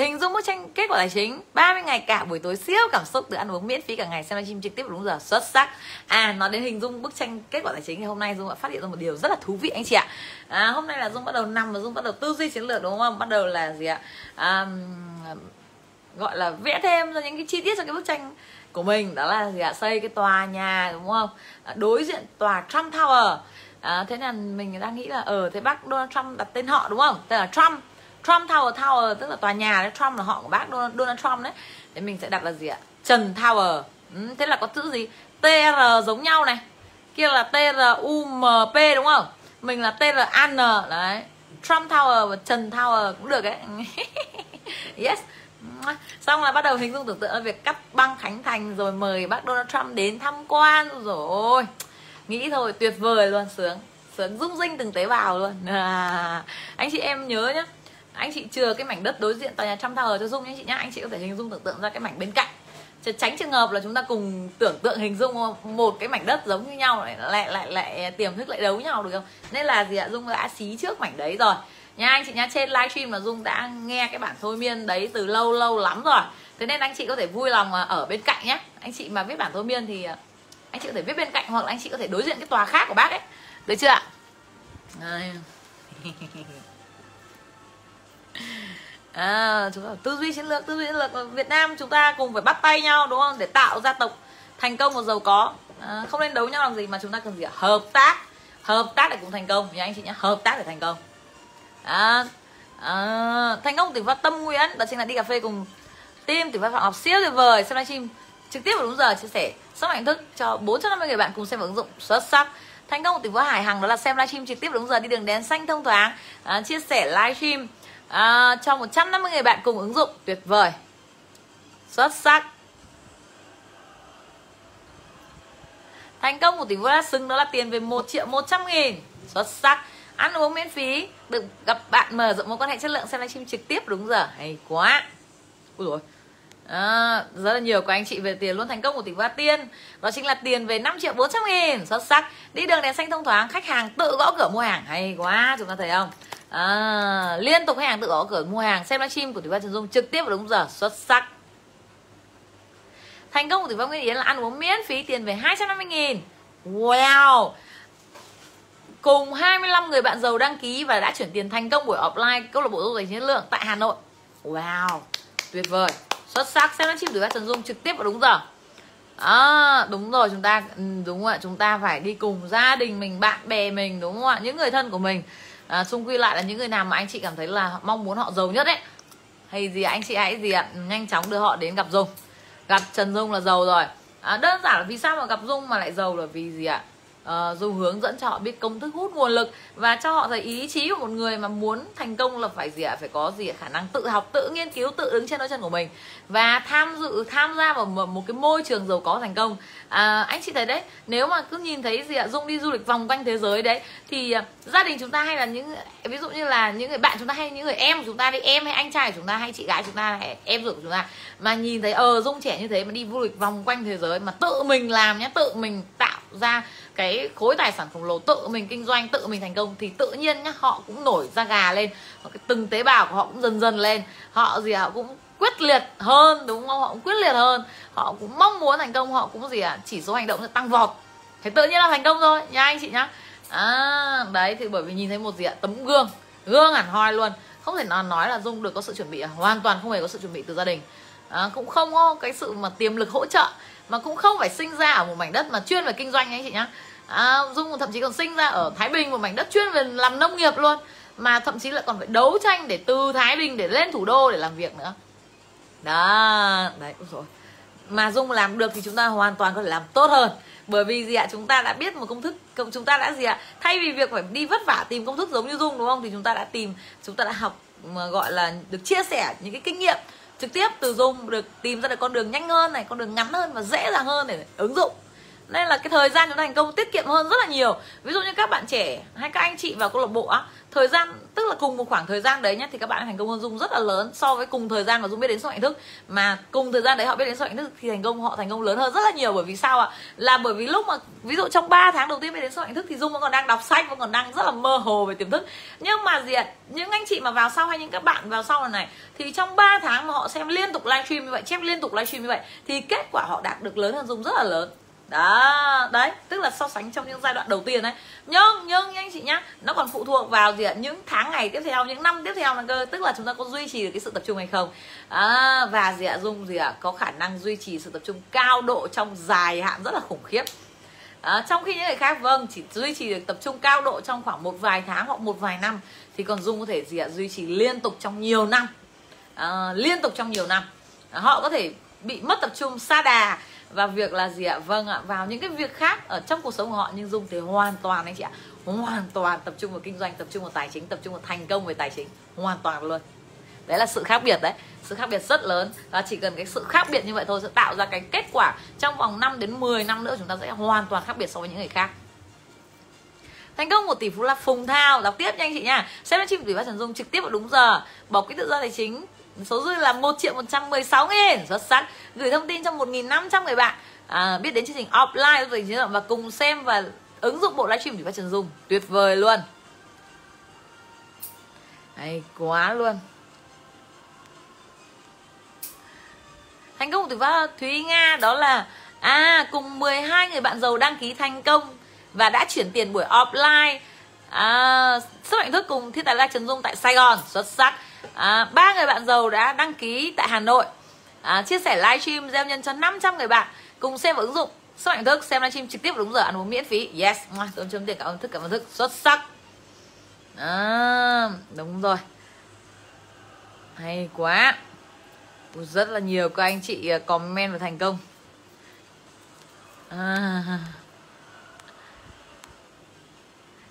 hình dung bức tranh kết quả tài chính 30 ngày cả buổi tối siêu cảm xúc từ ăn uống miễn phí cả ngày xem livestream trực tiếp đúng giờ xuất sắc. À nói đến hình dung bức tranh kết quả tài chính thì hôm nay dung đã phát hiện ra một điều rất là thú vị anh chị ạ. À, hôm nay là dung bắt đầu nằm và dung bắt đầu tư duy chiến lược đúng không? Bắt đầu là gì ạ? À, gọi là vẽ thêm ra những cái chi tiết cho cái bức tranh của mình. Đó là gì ạ? Xây cái tòa nhà đúng không? À, đối diện tòa Trump Tower. À, thế là mình đang nghĩ là ở ừ, thế bác Donald Trump đặt tên họ đúng không? Tên là Trump. Trump Tower Tower tức là tòa nhà đấy Trump là họ của bác Donald Trump đấy. Thế mình sẽ đặt là gì ạ? Trần Tower. Ừ, thế là có chữ gì? Tr giống nhau này. Kia là Trump, đúng không? Mình là TRAN đấy. Trump tower và trần tower cũng được đấy [laughs] yes. Xong là bắt đầu hình dung tưởng tượng là việc cắt băng khánh thành rồi mời bác donald trump đến tham quan. Rồi. Nghĩ thôi tuyệt vời luôn sướng. Sướng rung rinh từng tế bào luôn. À, anh chị em nhớ nhá anh chị chừa cái mảnh đất đối diện tòa nhà trăm Tower cho dung nhé chị nhá. Anh chị có thể hình dung tưởng tượng ra cái mảnh bên cạnh. Tránh trường hợp là chúng ta cùng tưởng tượng hình dung một cái mảnh đất giống như nhau, lại lại lại lại tiềm thức, lại đấu nhau, được không? Nên là gì ạ? Dung đã xí trước mảnh đấy rồi. Nha, anh chị nhá, trên livestream là dung đã nghe cái bản thôi miên đấy từ lâu lâu lắm rồi. Thế nên anh chị có thể vui lòng à, ở bên cạnh nhé anh chị mà viết bản thôi miên thì à, anh chị có thể viết bên cạnh hoặc là anh chị có thể đối diện cái tòa khác của bác ấy. Được chưa ạ? [laughs] à, chúng ta tư duy chiến lược tư duy chiến lược Việt Nam chúng ta cùng phải bắt tay nhau đúng không? Để tạo gia tộc thành công và giàu có. À, không nên đấu nhau làm gì mà chúng ta cần gì hợp tác. Hợp tác để cùng thành công. Nhá anh chị nhé hợp tác để thành công. À, à, thành công tỉnh phát tâm nguyễn đó chính là đi cà phê cùng team tỉnh phát phạm học siêu tuyệt vời. Xem livestream trực tiếp vào đúng giờ chia sẻ sức mạnh thức cho 450 người bạn cùng xem ứng dụng xuất sắc. Thành công của tỉnh phố hải hằng đó là xem livestream trực tiếp đúng giờ đi đường đèn xanh thông thoáng. À, chia sẻ livestream à, cho 150 người bạn cùng ứng dụng. Tuyệt vời. Xuất sắc. Thành công của tỉnh Vũ xứng đó là tiền về 1 triệu 100 nghìn. Xuất sắc. Ăn uống miễn phí. Được gặp bạn mở rộng mối quan hệ chất lượng xem livestream trực tiếp. Đúng giờ. Hay quá. Ui rồi À, rất là nhiều của anh chị về tiền luôn. Thành công của tỉnh Hoa Tiên. Đó chính là tiền về 5 triệu 400 nghìn. Xuất sắc. Đi đường đèn xanh thông thoáng. Khách hàng tự gõ cửa mua hàng. Hay quá. Chúng ta thấy không? À, Liên tục khách hàng tự gõ cửa mua hàng Xem livestream của Thủy Văn Trần Dung trực tiếp vào đúng giờ Xuất sắc. Thành công của Thủy Văn nguyễn Yến là ăn uống miễn phí tiền về 250 nghìn. Wow! Cùng 25 người bạn giàu đăng ký Và đã chuyển tiền thành công buổi offline Câu lạc bộ du lịch chiến lượng tại Hà Nội. Wow! Tuyệt vời! Xuất sắc! Xem livestream thủy văn Trần Dung trực tiếp vào đúng giờ. À, đúng rồi chúng ta ừ, đúng rồi chúng ta phải đi cùng gia đình mình bạn bè mình đúng không ạ? Những người thân của mình à, xung quy lại là những người nào mà anh chị cảm thấy là mong muốn họ giàu nhất đấy hay gì anh chị hãy gì ạ? Nhanh chóng đưa họ đến gặp Dung. Gặp Trần Dung là giàu rồi. À, đơn giản là vì sao mà gặp Dung mà lại giàu là vì gì ạ? Uh, dù hướng dẫn cho họ biết công thức hút nguồn lực và cho họ thấy ý chí của một người mà muốn thành công là phải gì ạ? Phải có gì ạ? khả năng tự học tự nghiên cứu tự đứng trên đôi chân của mình và tham dự tham gia vào một, một cái môi trường giàu có thành công. À, anh chị thấy đấy nếu mà cứ nhìn thấy gì ạ? Dung đi du lịch vòng quanh thế giới đấy thì à, gia đình chúng ta hay là những ví dụ như là những người bạn chúng ta hay những người em của chúng ta đi em hay anh trai của chúng ta hay chị gái chúng ta hay em ruột của chúng ta mà nhìn thấy ờ dung trẻ như thế mà đi du lịch vòng quanh thế giới mà tự mình làm nhé tự mình tạo ra cái khối tài sản khổng lồ tự mình kinh doanh tự mình thành công thì tự nhiên nhá họ cũng nổi ra gà lên. Cái từng tế bào của họ cũng dần dần lên. Họ gì họ cũng quyết liệt hơn đúng không? Họ cũng quyết liệt hơn. Họ cũng mong muốn thành công họ cũng gì à chỉ số hành động sẽ tăng vọt. Thế tự nhiên là thành công thôi. Nha anh chị nhá. À, đấy thì bởi vì nhìn thấy một gì ạ? Tấm gương. Gương hẳn hoi luôn. Không thể nào nói là dung được có sự chuẩn bị à? hoàn toàn không hề có sự chuẩn bị từ gia đình à, cũng không có cái sự mà tiềm lực hỗ trợ mà cũng không phải sinh ra ở một mảnh đất mà chuyên về kinh doanh ấy chị nhá. À, dung thậm chí còn sinh ra ở thái bình một mảnh đất chuyên về làm nông nghiệp luôn mà thậm chí lại còn phải đấu tranh để từ thái bình để lên thủ đô để làm việc nữa. Đó đấy rồi mà dung làm được thì chúng ta hoàn toàn có thể làm tốt hơn. Bởi vì gì ạ? Chúng ta đã biết một công thức chúng ta đã gì ạ? Thay vì việc phải đi vất vả tìm công thức giống như dung đúng không? Thì chúng ta đã tìm chúng ta đã học mà gọi là được chia sẻ những cái kinh nghiệm trực tiếp từ dung được, tìm ra được con đường nhanh hơn này, con đường ngắn hơn và dễ dàng hơn để ứng dụng. Nên là cái thời gian chúng ta thành công tiết kiệm hơn rất là nhiều. Ví dụ như các bạn trẻ hay các anh chị vào câu lạc bộ á thời gian, tức là cùng một khoảng thời gian đấy nhá, thì các bạn thành công hơn dung rất là lớn so với cùng thời gian mà dung biết đến số hạnh thức. Mà cùng thời gian đấy họ biết đến số hạnh thức thì thành công, họ thành công lớn hơn rất là nhiều. Bởi vì sao ạ? Là bởi vì lúc mà, ví dụ trong 3 tháng đầu tiên biết đến số hạnh thức thì dung vẫn còn đang đọc sách, vẫn còn đang rất là mơ hồ về tiềm thức. Nhưng mà gì ạ? Những anh chị mà vào sau hay những các bạn vào sau này này, thì trong 3 tháng mà họ xem liên tục livestream như vậy, chép liên tục livestream như vậy, thì kết quả họ đạt được lớn hơn dung rất là lớn đó đấy tức là so sánh trong những giai đoạn đầu tiên đấy. Nhưng nhưng anh chị nhá nó còn phụ thuộc vào gì ạ? Những tháng ngày tiếp theo những năm tiếp theo là cơ tức là chúng ta có duy trì được cái sự tập trung hay không? À, và gì ạ? Dung gì ạ? Có khả năng duy trì sự tập trung cao độ trong dài hạn rất là khủng khiếp. À, trong khi những người khác vâng chỉ duy trì được tập trung cao độ trong khoảng một vài tháng hoặc một vài năm thì còn dung có thể gì ạ? Duy trì liên tục trong nhiều năm. À, liên tục trong nhiều năm. À, họ có thể bị mất tập trung xa đà và việc là gì ạ? Vâng ạ, vào những cái việc khác ở trong cuộc sống của họ nhưng dung thì hoàn toàn anh chị ạ, hoàn toàn tập trung vào kinh doanh, tập trung vào tài chính, tập trung vào thành công về tài chính, hoàn toàn luôn. Đấy là sự khác biệt đấy, sự khác biệt rất lớn. Và chỉ cần cái sự khác biệt như vậy thôi sẽ tạo ra cái kết quả trong vòng 5 đến 10 năm nữa chúng ta sẽ hoàn toàn khác biệt so với những người khác. Thành công của tỷ phú là phùng thao. Đọc tiếp nha anh chị nha. Xem livestream tỷ phú trần dung trực tiếp vào đúng giờ. Bỏ quỹ tự do tài chính số dư là 1 triệu 116 nghìn. Xuất sắc. Gửi thông tin cho 1.500 người bạn. À, biết đến chương trình offline và cùng xem và ứng dụng bộ livestream của phú trần dung. Tuyệt vời luôn. Hay quá luôn. Thành công của tỷ thúy nga đó là à cùng 12 người bạn giàu đăng ký thành công và đã chuyển tiền buổi offline. À, sức mạnh thức cùng thiên tài lai trần dung tại sài gòn. Xuất sắc à, ba người bạn giàu đã đăng ký tại hà nội. À, chia sẻ livestream gieo nhân cho 500 người bạn cùng xem vào ứng dụng. Sức mạnh thức xem livestream trực tiếp đúng giờ ăn uống miễn phí. Yes. Tôi chấm tiền cảm ơn thức cảm ơn thức. Xuất sắc. À, đúng rồi. Hay quá. Rất là nhiều các anh chị à, comment và thành công. À.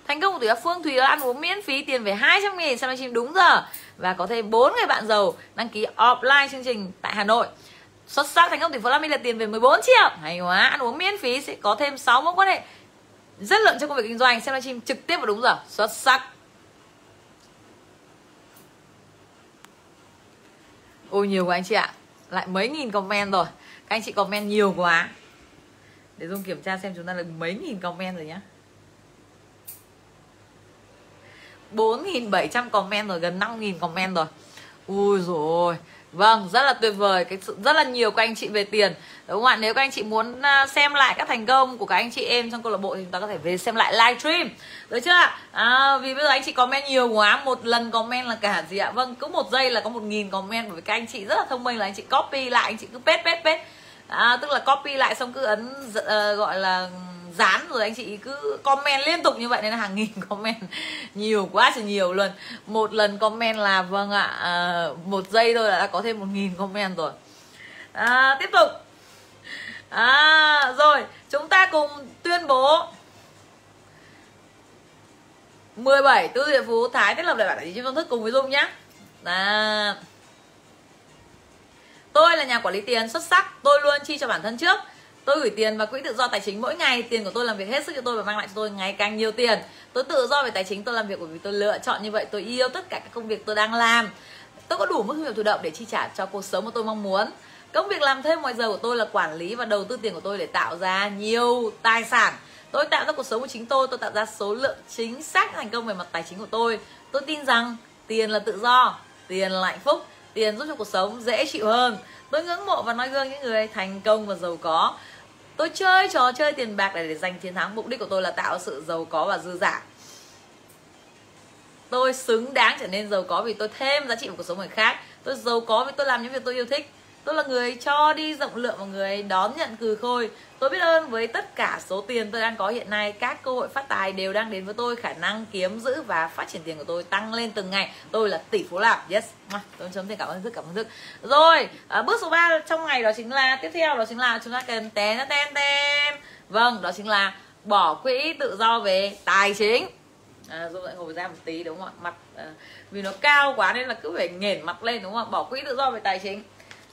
Thành công của tỷ Phương Thùy ăn uống miễn phí tiền về 200 nghìn xem livestream đúng giờ. Và có thêm 4 người bạn giàu đăng ký offline chương trình tại Hà Nội. Xuất sắc thành công tỷ Phú Lam là tiền về 14 triệu. Hay quá, ăn uống miễn phí sẽ có thêm 6 mối quan hệ rất lượng trong công việc kinh doanh. Xem livestream trực tiếp và đúng giờ. Xuất sắc. Ôi nhiều quá anh chị ạ. Lại mấy nghìn comment rồi. Các anh chị comment nhiều quá. Để dung kiểm tra xem chúng ta được mấy nghìn comment rồi nhá. 4.700 comment rồi gần 5.000 comment rồi ui rồi Vâng, rất là tuyệt vời cái sự rất là nhiều các anh chị về tiền. Đúng không ạ? Nếu các anh chị muốn à, xem lại các thành công của các anh chị em trong câu lạc bộ thì chúng ta có thể về xem lại livestream. Được chưa ạ? À, vì bây giờ anh chị comment nhiều quá, một lần comment là cả gì ạ? Vâng, cứ một giây là có một nghìn comment bởi vì các anh chị rất là thông minh là anh chị copy lại, anh chị cứ pết pết pết. À, tức là copy lại xong cứ ấn uh, gọi là dán rồi anh chị cứ comment liên tục như vậy nên là hàng nghìn [laughs] comment. Nhiều quá trời nhiều luôn. Một lần comment là vâng ạ à, một giây thôi là đã có thêm một nghìn comment rồi. À, tiếp tục. À, rồi chúng ta cùng tuyên bố. 17 tư địa phú thái thiết lập lại bản đại trí phương thức cùng với dung nhá. À, tôi là nhà quản lý tiền xuất sắc tôi luôn chi cho bản thân trước tôi gửi tiền vào quỹ tự do tài chính mỗi ngày. Tiền của tôi làm việc hết sức cho tôi và mang lại cho tôi ngày càng nhiều tiền. Tôi tự do về tài chính, tôi làm việc bởi vì tôi lựa chọn như vậy. Tôi yêu tất cả các công việc tôi đang làm. Tôi có đủ mức thu nhập thụ động để chi trả cho cuộc sống mà tôi mong muốn. Công việc làm thêm ngoài giờ của tôi là quản lý và đầu tư tiền của tôi để tạo ra nhiều tài sản. Tôi tạo ra cuộc sống của chính tôi tôi tạo ra số lượng chính xác thành công về mặt tài chính của tôi. Tôi tin rằng tiền là tự do, tiền là hạnh phúc, tiền giúp cho cuộc sống dễ chịu hơn. Tôi ngưỡng mộ và nói gương những người thành công và giàu có tôi chơi trò chơi tiền bạc để, để giành chiến thắng. Mục đích của tôi là tạo sự giàu có và dư giả. Tôi xứng đáng trở nên giàu có vì tôi thêm giá trị vào cuộc sống người khác. Tôi giàu có vì tôi làm những việc tôi yêu thích tôi là người cho đi rộng lượng và người đón nhận cừ khôi. Tôi biết ơn với tất cả số tiền tôi đang có hiện nay. Các cơ hội phát tài đều đang đến với tôi. Khả năng kiếm giữ và phát triển tiền của tôi tăng lên từng ngày. Tôi là tỷ phú lạc yes. Tôi chấm tiền. Cảm ơn rất cảm ơn rất rồi à, bước số 3 trong ngày đó chính là tiếp theo đó chính là chúng ta cần tên tên tên vâng đó chính là bỏ quỹ tự do về tài chính. À, dung lại ngồi ra một tí đúng không ạ? Mặt à, vì nó cao quá nên là cứ phải nghển mặt lên đúng không ạ? Bỏ quỹ tự do về tài chính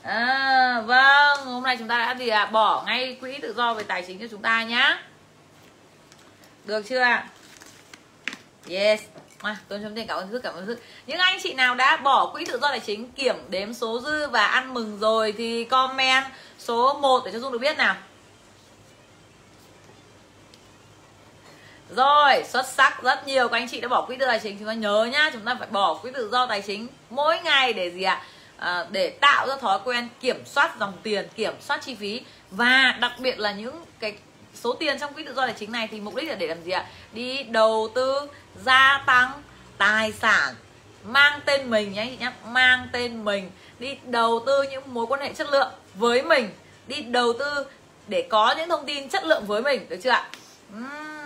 à, vâng hôm nay chúng ta đã gì à? bỏ ngay quỹ tự do về tài chính cho chúng ta nhá. Được chưa ạ? Yes. À, tôi chấm tiền cảm ơn thức cảm ơn thức những anh chị nào đã bỏ quỹ tự do tài chính kiểm đếm số dư và ăn mừng rồi thì comment số 1 để cho dung được biết nào. Rồi, xuất sắc rất nhiều. Các anh chị đã bỏ quỹ tự do tài chính Chúng ta nhớ nhá, chúng ta phải bỏ quỹ tự do tài chính mỗi ngày để gì ạ? À, À, để tạo ra thói quen kiểm soát dòng tiền, kiểm soát chi phí Và đặc biệt là những cái số tiền trong quỹ tự do tài chính này thì mục đích là để làm gì ạ? Đi đầu tư, gia tăng tài sản Mang tên mình nhé chị nhé, mang tên mình Đi đầu tư những mối quan hệ chất lượng với mình Đi đầu tư để có những thông tin chất lượng với mình, được chưa ạ? Uhm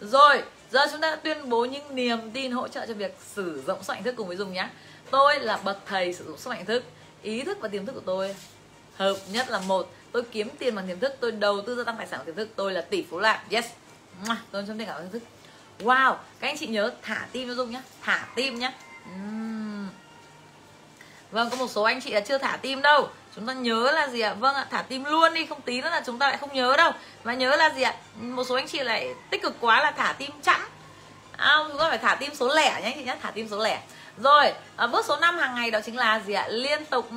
rồi, giờ chúng ta tuyên bố những niềm tin hỗ trợ cho việc sử dụng soạn mạnh thức cùng với dùng nhé. Tôi là bậc thầy sử dụng sức mạnh thức. Ý thức và tiềm thức của tôi hợp nhất là một. Tôi kiếm tiền bằng tiềm thức tôi đầu tư gia tăng tài sản bằng tiềm thức. Tôi là tỷ phú lạc yes. Tôi trong tình cảm tiềm thức. Wow. Các anh chị nhớ thả tim cho dung nhá. Thả tim nhá. Uhm. vâng có một số anh chị là chưa thả tim đâu. Chúng ta nhớ là gì ạ? Vâng ạ thả tim luôn đi. Không tí nữa là chúng ta lại không nhớ đâu. Và nhớ là gì ạ? Một số anh chị lại tích cực quá là thả tim chẵn. À, chúng ta phải thả tim số lẻ nhé anh chị nhé thả tim số lẻ rồi à, bước số 5 hàng ngày đó chính là gì ạ? Liên tục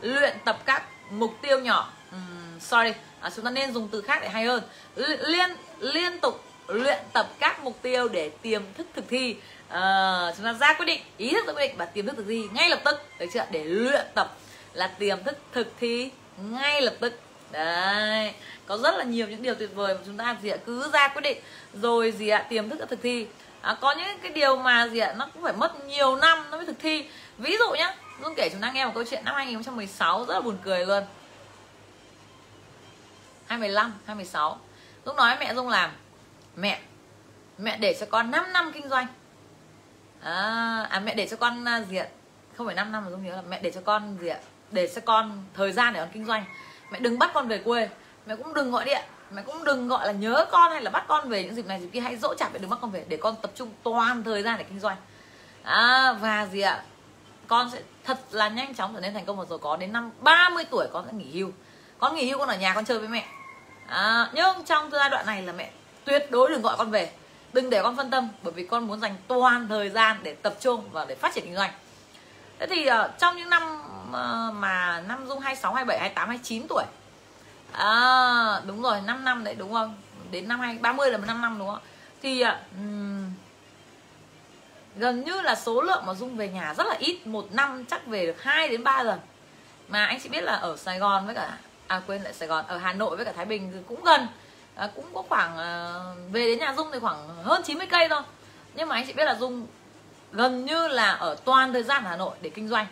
luyện tập các mục tiêu nhỏ. Um, sorry à, chúng ta nên dùng từ khác để hay hơn. Liên liên tục luyện tập các mục tiêu để tiềm thức thực thi. À, chúng ta ra quyết định ý thức ra quyết định và tiềm thức thực thi ngay lập tức được chưa để luyện tập là tiềm thức thực thi ngay lập tức. Đấy có rất là nhiều những điều tuyệt vời mà chúng ta gì ạ? Cứ ra quyết định rồi gì ạ? Tiềm thức thực thi à, có những cái điều mà gì ạ? Nó cũng phải mất nhiều năm nó mới thực thi. Ví dụ nhá Dung kể chúng ta nghe một câu chuyện năm 2016 rất là buồn cười luôn. 25, 26 Dung nói mẹ Dung làm Mẹ Mẹ để cho con 5 năm kinh doanh. À, à mẹ để cho con à, gì ạ? Không phải 5 năm mà Dung nhớ là mẹ để cho con gì ạ? Để cho con thời gian để con kinh doanh. Mẹ đừng bắt con về quê Mẹ cũng đừng gọi điện mẹ cũng đừng gọi là nhớ con hay là bắt con về những dịp này dịp kia. Hãy dỗ chặt mẹ đừng bắt con về để con tập trung toàn thời gian để kinh doanh. À, và gì ạ? Con sẽ thật là nhanh chóng trở nên thành công và rồi có. Đến năm 30 tuổi con sẽ nghỉ hưu. Con nghỉ hưu con ở nhà con chơi với mẹ. À, nhưng trong giai đoạn này là mẹ tuyệt đối đừng gọi con về. Đừng để con phân tâm bởi vì con muốn dành toàn thời gian để tập trung và để phát triển kinh doanh. Thế thì uh, trong những năm uh, mà năm dung 26, 27, 28, 29 tuổi à, đúng rồi 5 năm đấy đúng không? Đến năm 2030 là 5 năm đúng không? Thì um, gần như là số lượng mà dung về nhà rất là ít một năm chắc về được 2 đến 3 lần. Mà anh chị biết là ở Sài Gòn với cả à quên lại Sài Gòn ở Hà Nội với cả Thái Bình thì cũng gần. À, cũng có khoảng à, về đến nhà Dung thì khoảng hơn 90 cây thôi. Nhưng mà anh chị biết là Dung gần như là ở toàn thời gian ở Hà Nội để kinh doanh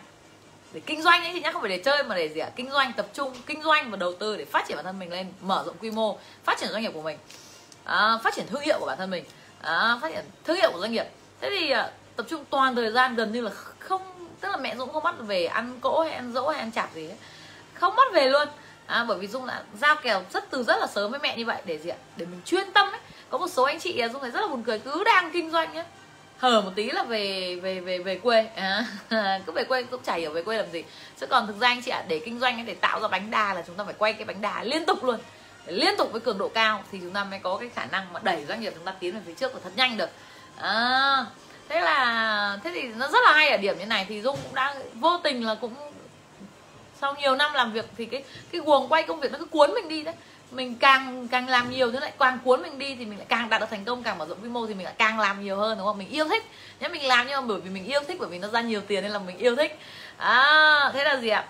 để kinh doanh ấy thì nhá không phải để chơi mà để gì ạ? Kinh doanh tập trung kinh doanh và đầu tư để phát triển bản thân mình lên mở rộng quy mô phát triển doanh nghiệp của mình. À, phát triển thương hiệu của bản thân mình. À, phát triển thương hiệu của doanh nghiệp. Thế thì à, tập trung toàn thời gian gần như là không tức là mẹ dũng không bắt về ăn cỗ hay ăn dỗ hay ăn chạp gì ấy. không bắt về luôn. À, bởi vì dung đã giao kèo rất từ rất là sớm với mẹ như vậy để gì ạ? Để mình chuyên tâm ấy. Có một số anh chị à, dung thấy rất là buồn cười cứ đang kinh doanh ấy hở một tí là về về về về quê. À, [laughs] cứ về quê cũng chả hiểu về quê làm gì. Chứ còn thực ra anh chị ạ để kinh doanh để tạo ra bánh đa là chúng ta phải quay cái bánh đa liên tục luôn. Để liên tục với cường độ cao thì chúng ta mới có cái khả năng mà đẩy doanh nghiệp chúng ta tiến về phía trước và thật nhanh được. À, thế là thế thì nó rất là hay ở điểm như này thì dung cũng đã vô tình là cũng sau nhiều năm làm việc thì cái cái guồng quay công việc nó cứ cuốn mình đi đấy mình càng càng làm nhiều thế lại càng cuốn mình đi thì mình lại càng đạt được thành công càng mở rộng quy mô thì mình lại càng làm nhiều hơn đúng không? Mình yêu thích. Nếu mình làm nhưng mà bởi vì mình yêu thích bởi vì nó ra nhiều tiền nên là mình yêu thích. À thế là gì ạ?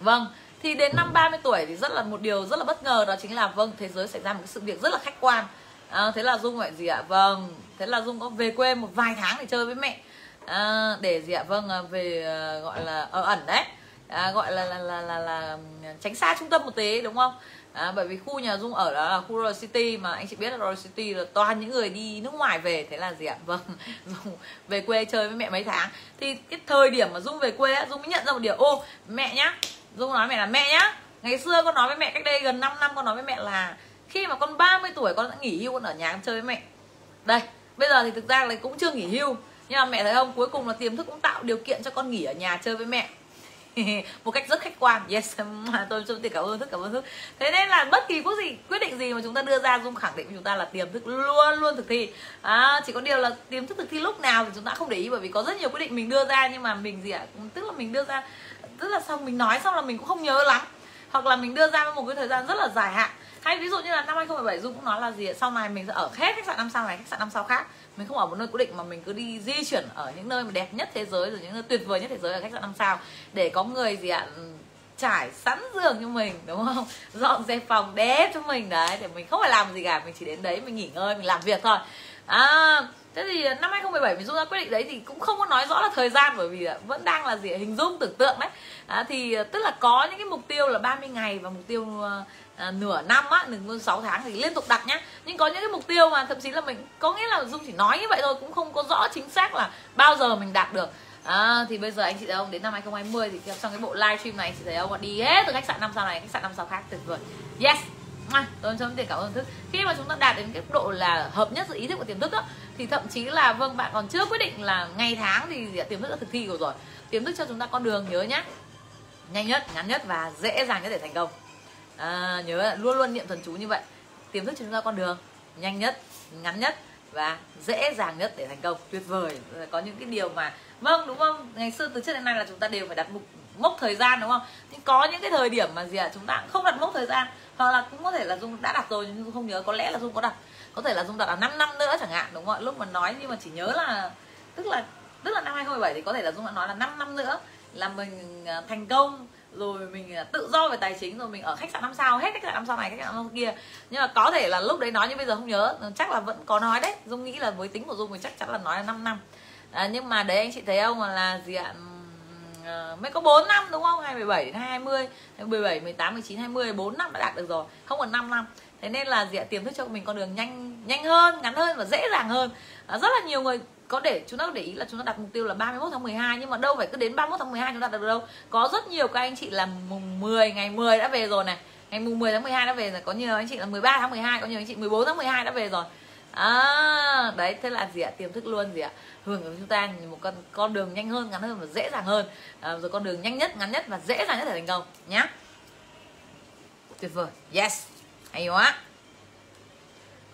Vâng thì đến năm 30 tuổi thì rất là một điều rất là bất ngờ đó chính là vâng thế giới xảy ra một cái sự việc rất là khách quan. À, thế là dung gọi gì ạ? Vâng thế là dung có về quê một vài tháng để chơi với mẹ. À, để gì ạ? Vâng à, về à, gọi là ở ẩn đấy. À, gọi là là, là là là ừ, tránh xa trung tâm một tí đúng không? À, bởi vì khu nhà dung ở đó là khu Royal City mà anh chị biết là Royal City là toàn những người đi nước ngoài về thế là gì ạ? [laughs] Vâng dung về quê chơi với mẹ mấy tháng. Thì cái thời điểm mà dung về quê á dung mới nhận ra một điều ô mẹ nhá dung nói mẹ là mẹ nhá ngày xưa con nói với mẹ cách đây gần 5 năm con nói với mẹ là khi mà con 30 tuổi con đã nghỉ hưu con ở nhà con chơi với mẹ. Đây bây giờ thì thực ra là cũng chưa nghỉ hưu nhưng mà mẹ thấy không? Cuối cùng là tiềm thức cũng tạo điều kiện cho con nghỉ ở nhà chơi với mẹ. [laughs] một cách rất khách quan. Yes [laughs] tôi tôi cảm ơn thức cảm ơn thức thế nên là bất kỳ quyết gì quyết định gì mà chúng ta đưa ra dung khẳng định chúng ta là tiềm thức luôn luôn thực thi. À, chỉ có điều là tiềm thức thực thi lúc nào thì chúng ta không để ý bởi vì có rất nhiều quyết định mình đưa ra nhưng mà mình gì ạ? Tức là mình đưa ra tức là xong mình nói xong là mình cũng không nhớ lắm. Hoặc là mình đưa ra một cái thời gian rất là dài hạn. Hay ví dụ như là năm 2017 Dung cũng nói là gì sau này mình sẽ ở hết khách sạn năm sao này khách sạn năm sao khác mình không ở một nơi cố định mà mình cứ đi di chuyển ở những nơi mà đẹp nhất thế giới rồi những nơi tuyệt vời nhất thế giới ở khách sạn năm sao. Để có người gì ạ ừ, trải sẵn giường cho mình đúng không? [laughs] Dọn dẹp phòng đẹp cho mình đấy để mình không phải làm gì cả mình chỉ đến đấy mình nghỉ ngơi mình làm việc thôi. À thế thì năm 2017 mình dung ra quyết định đấy thì cũng không có nói rõ là thời gian bởi vì vẫn đang là gì hình dung tưởng tượng đấy. À, thì ờ, tức là có những cái mục tiêu là 30 ngày và mục tiêu ờ, à, nửa năm á đừng hơn 6 tháng thì liên tục đặt nhá. Nhưng có những cái mục tiêu mà thậm chí là mình có nghĩa là dung chỉ nói như vậy thôi cũng không có rõ chính xác là bao giờ mình đạt được. À, thì bây giờ anh chị thấy không? Đến năm 2020 thì trong cái bộ livestream này anh chị thấy không? Đi hết từ khách sạn năm sao này khách sạn năm sao khác tuyệt vời. Yes. Tôi chấm tiền cảm ơn thức khi mà chúng ta đạt đến cái độ là hợp nhất giữa ý thức và tiềm thức đó, thì thậm chí là vâng bạn còn chưa quyết định là ngày tháng thì dạ, tiềm thức đã thực thi rồi rồi. Tiềm thức cho chúng ta con đường nhớ nhá. Nhanh nhất ngắn nhất và dễ dàng nhất để thành công à, nhớ luôn luôn niệm thần chú như vậy. Tiềm thức cho chúng ta con đường nhanh nhất ngắn nhất và dễ dàng nhất để thành công. Tuyệt vời. Có những cái điều mà vâng đúng không? Ngày xưa từ trước đến nay là chúng ta đều phải đặt mục mốc thời gian đúng không? Nhưng có những cái thời điểm mà gì ạ? À, chúng ta không đặt mốc thời gian. Hoặc là cũng có thể là dung đã đặt rồi nhưng dung không nhớ. Có lẽ là dung có đặt. Có thể là dung đặt là 5 năm nữa chẳng hạn đúng không ạ? Lúc mà nói nhưng mà chỉ nhớ là tức là tức là năm 2017 thì có thể là dung đã nói là 5 năm nữa là mình à, thành công rồi mình à, tự do về tài chính rồi mình ở khách sạn năm sao hết khách sạn năm sao này khách sạn năm sao kia. Nhưng mà có thể là lúc đấy nói nhưng bây giờ không nhớ ờ, chắc là vẫn có nói đấy. Dung nghĩ là với tính của dung thì chắc chắn là nói là 5 năm. À, nhưng mà đấy anh chị thấy không? Là gì ạ? Uh, mới có 4 năm đúng không? 27 đến 20 17 18 19 20 4 năm đã đạt được rồi không còn 5 năm. Thế nên là gì ạ? Tiềm thức cho mình con đường nhanh nhanh hơn ngắn hơn và dễ dàng hơn. À, rất là nhiều người có để chúng ta có để ý là chúng ta đặt mục tiêu là 31 tháng 12 nhưng mà đâu phải cứ đến 31 tháng 12 chúng ta đạt được đâu. Có rất nhiều các anh chị là mùng 10 ngày 10 đã về rồi này. Ngày mùng 10 tháng 12 đã về rồi có nhiều anh chị là 13 tháng 12 có nhiều anh chị 14 tháng 12 đã về rồi. À, đấy thế là gì ạ? Tiềm thức luôn gì ạ? Hưởng ứng chúng ta một con con đường nhanh hơn ngắn hơn và dễ dàng hơn. À, rồi con đường nhanh nhất ngắn nhất và dễ dàng nhất để thành công nhá. Tuyệt vời. Yes. Hay quá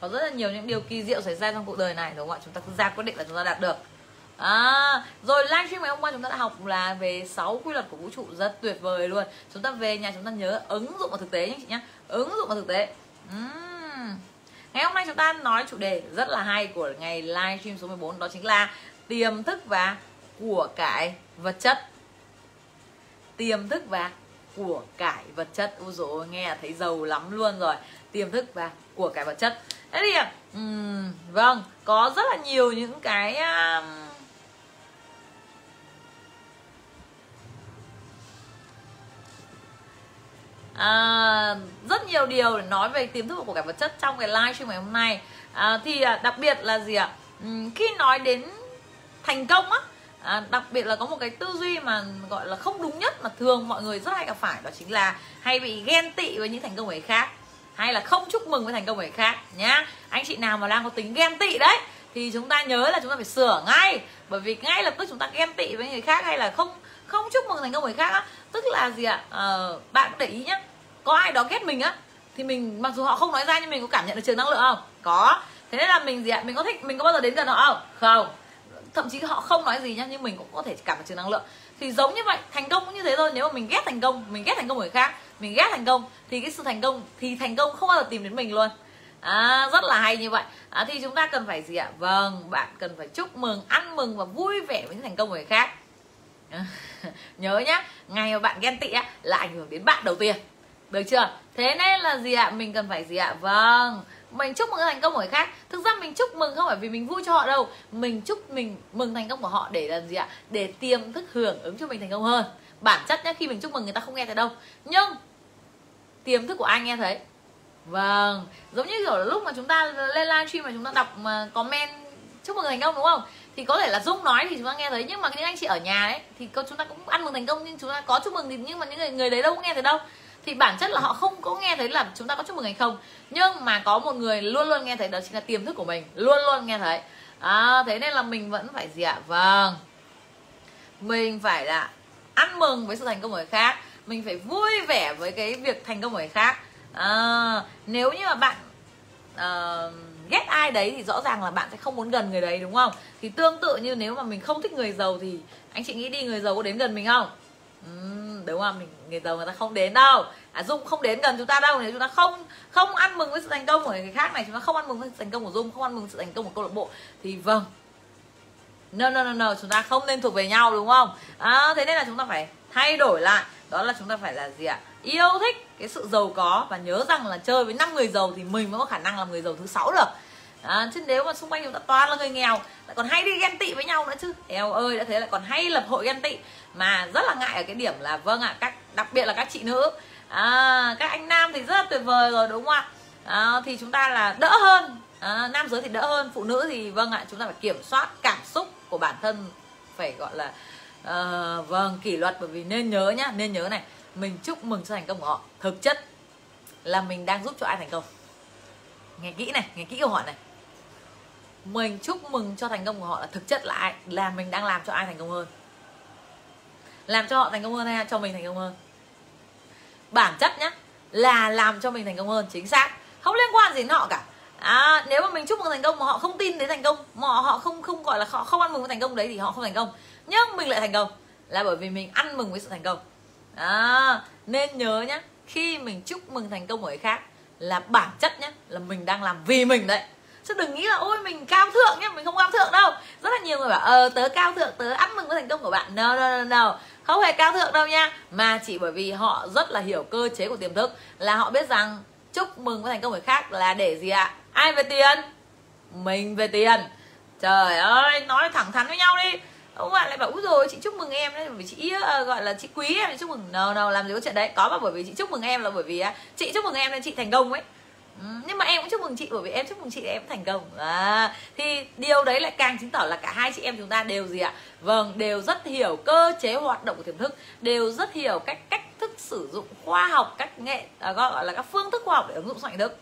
có rất là nhiều những điều kỳ diệu xảy ra trong cuộc đời này. Đúng không ạ? Chúng ta cứ ra quyết định là chúng ta đạt được. À, rồi livestream ngày hôm qua chúng ta đã học là về 6 quy luật của vũ trụ rất tuyệt vời luôn. Chúng ta về nhà chúng ta nhớ ứng dụng vào thực tế nhé chị nhé ứng dụng vào thực tế. Uhm. ngày hôm nay chúng ta nói chủ đề rất là hay của ngày livestream số 14 đó chính là tiềm thức và của cải vật chất. Tiềm thức và của cải vật chất. Ôi dồi nghe thấy giàu lắm luôn rồi. Tiềm thức và của cải vật chất thế thì um, vâng có rất là nhiều những cái um, à, rất nhiều điều để nói về tiềm thức của cải vật chất trong cái live stream ngày hôm nay. À, thì à, đặc biệt là gì ạ? Uhm, khi nói đến thành công á à, đặc biệt là có một cái tư duy mà gọi là không đúng nhất mà thường mọi người rất hay gặp phải đó chính là hay bị ghen tị với những thành công của người khác hay là không chúc mừng với thành công của người khác nhá. Anh chị nào mà đang có tính ghen tị đấy thì chúng ta nhớ là chúng ta phải sửa ngay. Bởi vì ngay lập tức chúng ta ghen tị với người khác hay là không không chúc mừng thành công của người khác á tức là gì ạ? À, bạn để ý nhá. Có ai đó ghét mình á thì mình mặc dù họ không nói ra nhưng mình có cảm nhận được trường năng lượng không? Có. Thế nên là mình gì ạ? Mình có thích mình có bao giờ đến gần họ không? Không. Thậm chí họ không nói gì nhá nhưng mình cũng có thể cảm được trường năng lượng. Thì giống như vậy thành công cũng như thế thôi. Nếu mà mình ghét thành công mình ghét thành công của người khác mình ghét thành công. Thì cái sự thành công thì thành công không bao giờ tìm đến mình luôn. À, rất là hay như vậy. À, thì chúng ta cần phải gì ạ? Vâng bạn cần phải chúc mừng ăn mừng và vui vẻ với những thành công của người khác. [laughs] Nhớ nhá ngày mà bạn ghen tị á là ảnh hưởng đến bạn đầu tiên. Được chưa? Thế nên là gì ạ? Mình cần phải gì ạ? Vâng mình chúc mừng thành công của người khác. Thực ra mình chúc mừng không phải vì mình vui cho họ đâu. Mình chúc mình mừng thành công của họ để làm gì ạ? Để tiềm thức hưởng ứng cho mình thành công hơn bản chất nhá khi mình chúc mừng người ta không nghe thấy đâu. Nhưng tiềm thức của anh nghe thấy? Vâng giống như kiểu lúc mà chúng ta lên livestream mà chúng ta đọc mà comment chúc mừng thành công đúng không? Thì có thể là dung nói thì chúng ta nghe thấy nhưng mà những anh chị ở nhà ấy thì chúng ta cũng ăn mừng thành công nhưng chúng ta có chúc mừng thì nhưng mà những người người đấy đâu có nghe thấy đâu. Thì bản chất là họ không có nghe thấy là chúng ta có chúc mừng hay không. Nhưng mà có một người luôn luôn nghe thấy đó chính là tiềm thức của mình luôn luôn nghe thấy. À, thế nên là mình vẫn phải gì ạ? Vâng. Mình phải là ăn mừng với sự thành công của người khác mình phải vui vẻ với cái việc thành công của người khác. À, nếu như mà bạn uh, ghét ai đấy thì rõ ràng là bạn sẽ không muốn gần người đấy đúng không? Thì tương tự như nếu mà mình không thích người giàu thì anh chị nghĩ đi người giàu có đến gần mình không? Uhm, đúng không? Mình người giàu người ta không đến đâu. À dung không đến gần chúng ta đâu. Nếu chúng ta không không ăn mừng với sự thành công của người khác này chúng ta không ăn mừng với sự thành công của dung không ăn mừng sự thành công của câu lạc bộ thì vâng no no no no chúng ta không nên thuộc về nhau đúng không? À, thế nên là chúng ta phải thay đổi lại. Đó là chúng ta phải là gì ạ? Yêu thích cái sự giàu có và nhớ rằng là chơi với năm người giàu thì mình mới có khả năng làm người giàu thứ sáu được. À, chứ nếu mà xung quanh chúng ta toàn là người nghèo lại còn hay đi ghen tị với nhau nữa chứ. Eo ơi đã thế lại còn hay lập hội ghen tị. Mà rất là ngại ở cái điểm là vâng ạ các đặc biệt là các chị nữ. À, các anh nam thì rất là tuyệt vời rồi đúng không ạ? À, thì chúng ta là đỡ hơn. À, nam giới thì đỡ hơn phụ nữ thì vâng ạ chúng ta phải kiểm soát cảm xúc của bản thân phải gọi là uh, vâng kỷ luật bởi vì nên nhớ nhá nên nhớ này mình chúc mừng cho thành công của họ. Thực chất là mình đang giúp cho ai thành công? Nghe kỹ này nghe kỹ câu hỏi này. Mình chúc mừng cho thành công của họ là thực chất là ai? Là mình đang làm cho ai thành công hơn? Làm cho họ thành công hơn hay cho mình thành công hơn? Bản chất nhá là làm cho mình thành công hơn chính xác. Không liên quan gì đến họ cả à, nếu mà mình chúc mừng thành công mà họ không tin đến thành công mà họ không không gọi là họ không ăn mừng với thành công đấy thì họ không thành công. Nhưng mình lại thành công là bởi vì mình ăn mừng với sự thành công. À, nên nhớ nhá khi mình chúc mừng thành công của người khác là bản chất nhá là mình đang làm vì mình đấy. Chứ đừng nghĩ là ôi mình cao thượng nhá mình không cao thượng đâu. Rất là nhiều người bảo ờ tớ cao thượng tớ ăn mừng với thành công của bạn. No no no no. Không hề cao thượng đâu nha mà chỉ bởi vì họ rất là hiểu cơ chế của tiềm thức là họ biết rằng chúc mừng với thành công người khác là để gì ạ? Ai về tiền? Mình về tiền. Trời ơi nói thẳng thắn với nhau đi. Ông bạn lại bảo úi rồi chị chúc mừng em đấy bởi vì chị uh, gọi là chị quý em chúc mừng no no làm gì có chuyện đấy. Có mà bởi vì chị chúc mừng em là bởi vì uh, chị chúc mừng em nên chị thành công ấy. Ừ, nhưng mà em cũng chúc mừng chị bởi vì em chúc mừng chị em thành công. À, thì điều đấy lại càng chứng tỏ là cả hai chị em chúng ta đều gì ạ? Vâng đều rất hiểu cơ chế hoạt động của tiềm thức đều rất hiểu cách cách thức sử dụng khoa học cách nghệ à, gọi là các phương thức khoa học để ứng dụng soạn thức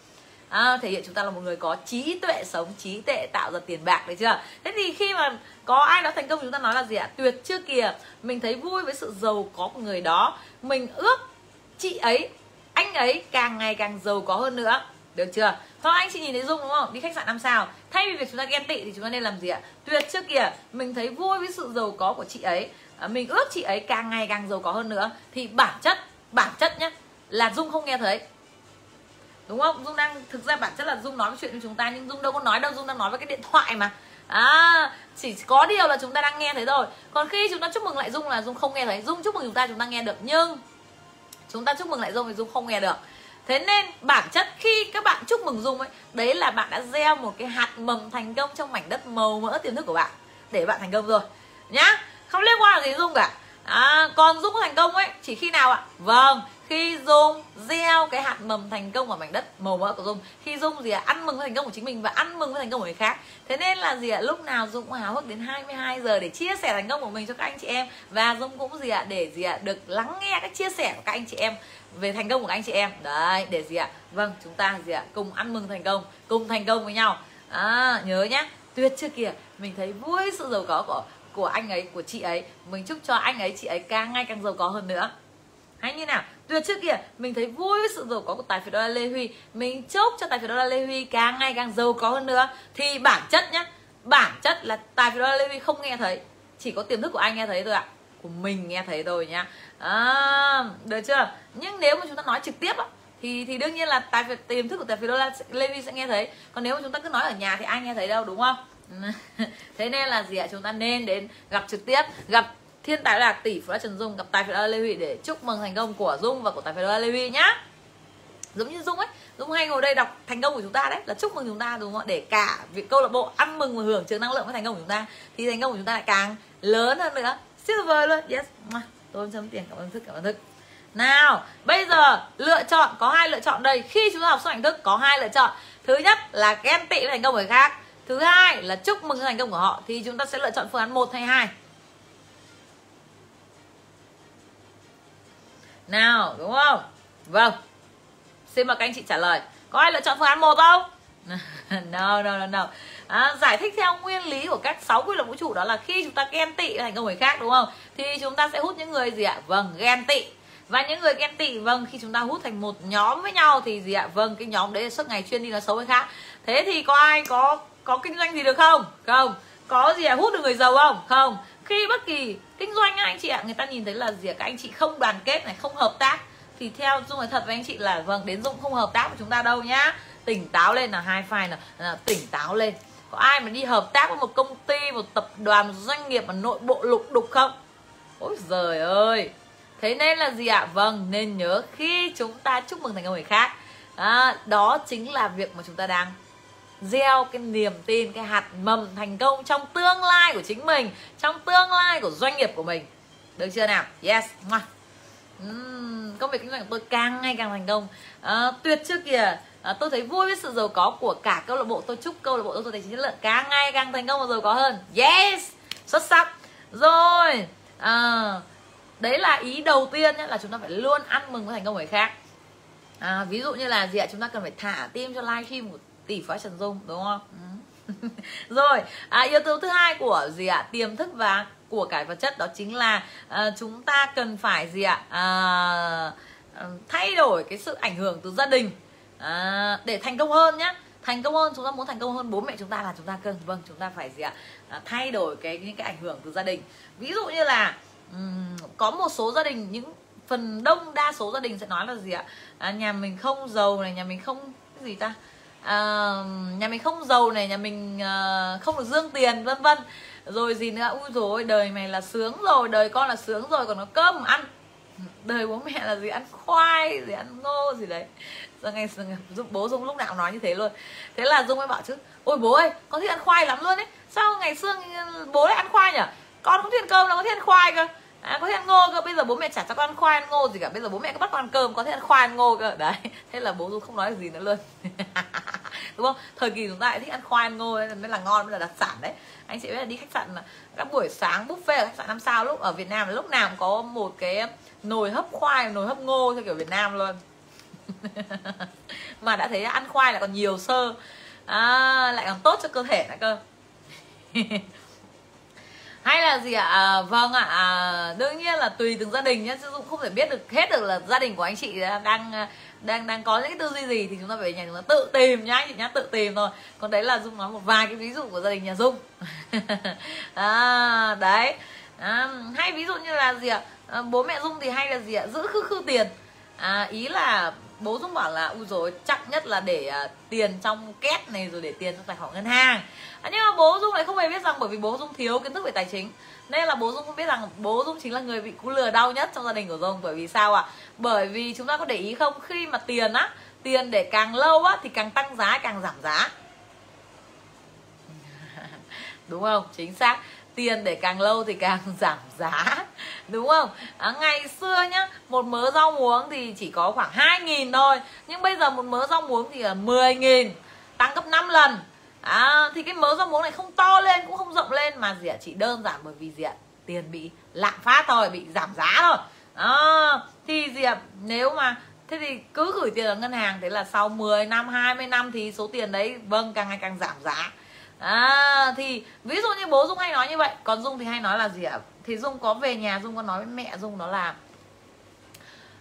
à, thể hiện chúng ta là một người có trí tuệ sống trí tuệ tạo ra tiền bạc đấy chưa? Thế thì khi mà có ai đó thành công chúng ta nói là gì ạ? Tuyệt chưa kìa. Mình thấy vui với sự giàu có của người đó. Mình ước chị ấy anh ấy càng ngày càng giàu có hơn nữa. Được chưa? Thôi anh chị nhìn thấy dung đúng không? Đi khách sạn năm sao. Thay vì việc chúng ta ghen tị thì chúng ta nên làm gì ạ? Tuyệt chưa kìa. Mình thấy vui với sự giàu có của chị ấy. À, mình ước chị ấy càng ngày càng giàu có hơn nữa. Thì bản chất bản chất nhá là dung không nghe thấy đúng không? Dung đang, thực ra bản chất là dung nói chuyện với chúng ta nhưng dung đâu có nói đâu, dung đang nói với cái điện thoại mà. À chỉ có điều là chúng ta đang nghe thấy rồi. Còn khi chúng ta chúc mừng lại dung là dung không nghe thấy. Dung chúc mừng chúng ta chúng ta nghe được. Nhưng chúng ta chúc mừng lại dung thì dung không nghe được. Thế nên bản chất khi các bạn chúc mừng dung ấy, đấy là bạn đã gieo một cái hạt mầm thành công trong mảnh đất màu mỡ tiềm thức của bạn. Để bạn thành công rồi. Nhá. Không liên quan gì dung cả à, còn dung thành công ấy chỉ khi nào ạ? Vâng khi dung gieo cái hạt mầm thành công vào mảnh đất màu mỡ của dung khi dung gì ạ à, ăn mừng với thành công của chính mình và ăn mừng với thành công của người khác. Thế nên là gì ạ à, lúc nào dung cũng háo hức đến 22 giờ để chia sẻ thành công của mình cho các anh chị em. Và dung cũng gì ạ à, để gì ạ được lắng nghe các chia sẻ của các anh chị em về thành công của các anh chị em. Đấy để gì ạ vâng chúng ta gì ạ cùng ăn mừng thành công cùng thành công với nhau. À, nhớ nhá tuyệt chưa kìa mình thấy vui sự giàu có của của anh ấy của chị ấy. Mình chúc cho anh ấy chị ấy càng ngày càng giàu có hơn nữa. Hay như nào? Tuyệt trước kìa mình thấy vui với sự giàu có của tài phiệt đô la lê huy. Mình chúc cho tài phiệt đô la lê huy càng ngày càng giàu có hơn nữa. Thì bản chất nhá bản chất là tài phiệt đô la lê huy không nghe thấy. Chỉ có tiềm thức của anh nghe thấy thôi ạ. Của mình nghe thấy rồi nhá. À, được chưa? Nhưng nếu mà chúng ta nói trực tiếp á thì thì đương nhiên là tài phiệt tiềm thức của tài phiệt đô la lê huy sẽ nghe thấy. Còn nếu mà chúng ta cứ nói ở nhà thì ai nghe thấy đâu đúng không? [laughs] thế nên là gì ạ? Chúng ta nên đến gặp trực tiếp, gặp thiên tài lạc tỷ phú trần dung, gặp tài phiệt lê huy để chúc mừng thành công của dung và của tài phiệt lê huy nhá. Giống như dung ấy, dung hay ngồi đây đọc thành công của chúng ta đấy, là chúc mừng chúng ta, đúng không để cả việc câu lạc bộ ăn mừng và hưởng chứa năng lượng với thành công của chúng ta, thì thành công của chúng ta lại càng lớn hơn nữa. Siêu vời luôn, yes. Tôi chấm tiền, cảm ơn thức, cảm ơn thức. Nào, bây giờ lựa chọn, có hai lựa chọn đây. Khi chúng ta học xong hành thức, có hai lựa chọn. Thứ nhất là ghen tị với thành công của người khác thứ hai là chúc mừng thành công của họ thì chúng ta sẽ lựa chọn phương án 1 hay 2 nào đúng không? Vâng. Xin mời các anh chị trả lời. Có ai lựa chọn phương án 1 không? [laughs] No no no no. À, giải thích theo nguyên lý của các sáu quy luật vũ trụ đó là khi chúng ta ghen tị thành công người khác đúng không? Thì chúng ta sẽ hút những người gì ạ? Vâng ghen tị và những người ghen tị vâng khi chúng ta hút thành một nhóm với nhau thì gì ạ? Vâng cái nhóm đấy là suốt ngày chuyên đi nói xấu với khác. Thế thì có ai có có kinh doanh gì được không? Không. Có gì ạ? Hút được người giàu không? Không. Khi bất kỳ kinh doanh anh chị ạ người ta nhìn thấy là gì ạ? Các anh chị không đoàn kết này không hợp tác thì theo dung nói thật với anh chị là vâng đến dung không hợp tác với chúng ta đâu nhá. Tỉnh táo lên là hai file là, là tỉnh táo lên. Có ai mà đi hợp tác với một công ty một tập đoàn một doanh nghiệp mà nội bộ lục đục không? Ôi giời ơi! Thế nên là gì ạ? Vâng nên nhớ khi chúng ta chúc mừng thành công người khác. À, đó chính là việc mà chúng ta đang gieo cái niềm tin cái hạt mầm thành công trong tương lai của chính mình trong tương lai của doanh nghiệp của mình. Được chưa nào? Yes uhm, công việc kinh doanh của tôi càng ngày càng thành công. À, tuyệt chưa kìa. À, tôi thấy vui với sự giàu có của cả câu lạc bộ. Tôi chúc câu lạc bộ tôi tài chính chất lượng càng ngày càng thành công và giàu có hơn. Yes xuất sắc. Rồi à, đấy là ý đầu tiên nhé là chúng ta phải luôn ăn mừng với thành công người khác. À, ví dụ như là gì ạ? Chúng ta cần phải thả tim cho livestream của tỷ phú trần dung đúng không? Ừ. [laughs] rồi à, yếu tố thứ hai của gì ạ? Tiềm thức và của cải vật chất đó chính là à, chúng ta cần phải gì ạ? À, à thay đổi cái sự ảnh hưởng từ gia đình à, để thành công hơn nhé thành công hơn chúng ta muốn thành công hơn bố mẹ chúng ta là chúng ta cần vâng chúng ta phải gì ạ? À, thay đổi cái những cái ảnh hưởng từ gia đình. Ví dụ như là um, có một số gia đình những phần đông đa số gia đình sẽ nói là gì ạ? À, nhà mình không giàu này nhà mình không cái gì ta? À, nhà mình không giàu này nhà mình à, không được dương tiền vân vân. Rồi gì nữa? Ui rồi đời mày là sướng rồi đời con là sướng rồi còn có cơm ăn. Đời bố mẹ là gì? Ăn khoai gì ăn ngô gì đấy. Giờ ngày dung bố dung lúc nào nói như thế luôn. Thế là dung mới bảo chứ ôi bố ơi con thích ăn khoai lắm luôn đấy sao ngày xưa bố lại ăn khoai nhỉ con cũng thích ăn cơm nó có thích ăn khoai cơ. À, có thể ăn ngô cơ bây giờ bố mẹ chả cho con ăn khoai ăn ngô gì cả bây giờ bố mẹ cứ bắt con ăn cơm có thể ăn khoai ăn ngô cơ. Đấy [laughs] thế là bố du không nói gì nữa luôn. [laughs] Đúng không? Thời kỳ chúng ta lại thích ăn khoai ăn ngô nên mới là ngon mới là đặc sản đấy. Anh chị biết là đi khách sạn các buổi sáng buffet ở khách sạn năm sao lúc ở Việt Nam lúc nào cũng có một cái nồi hấp khoai nồi hấp ngô theo kiểu Việt Nam luôn. [laughs] Mà đã thấy ăn khoai lại còn nhiều sơ à, lại còn tốt cho cơ thể nữa cơ hay là gì ạ? À, vâng ạ. À, đương nhiên là tùy từng gia đình nhé chứ cũng không thể biết được hết được là gia đình của anh chị đang đang đang có những cái tư duy gì thì chúng ta phải nhà chúng ta tự tìm nhá anh chị nhá tự tìm thôi. Còn đấy là dung nói một vài cái ví dụ của gia đình nhà dung. [laughs] À, đấy. À, hay ví dụ như là gì ạ? À, bố mẹ dung thì hay là gì ạ? Giữ khư khư tiền. À, ý là bố dung bảo là u rồi chắc nhất là để uh, tiền trong két này rồi để tiền trong tài khoản ngân hàng. À, nhưng mà bố dung lại không hề biết rằng bởi vì bố dung thiếu kiến thức về tài chính. Nên là bố dung không biết rằng bố dung chính là người bị cú lừa đau nhất trong gia đình của dung bởi vì sao ạ? À? bởi vì chúng ta có để ý không? Khi mà tiền á tiền để càng lâu á thì càng tăng giá càng giảm giá. [laughs] Đúng không? Chính xác tiền để càng lâu thì càng [laughs] giảm giá đúng không? À, ngày xưa nhá một mớ rau muống thì chỉ có khoảng 2 nghìn thôi. Nhưng bây giờ một mớ rau muống thì là 10 nghìn tăng gấp 5 lần. À, thì cái mớ rau muống này không to lên cũng không rộng lên mà gì ạ chỉ đơn giản bởi vì gì ạ tiền bị lạm phát thôi bị giảm giá thôi. À, thì gì ạ nếu mà thế thì cứ gửi tiền ở ngân hàng thế là sau 10 năm 20 năm thì số tiền đấy vâng càng ngày càng giảm giá à thì ví dụ như bố dung hay nói như vậy còn dung thì hay nói là gì ạ? Thì dung có về nhà dung có nói với mẹ dung đó là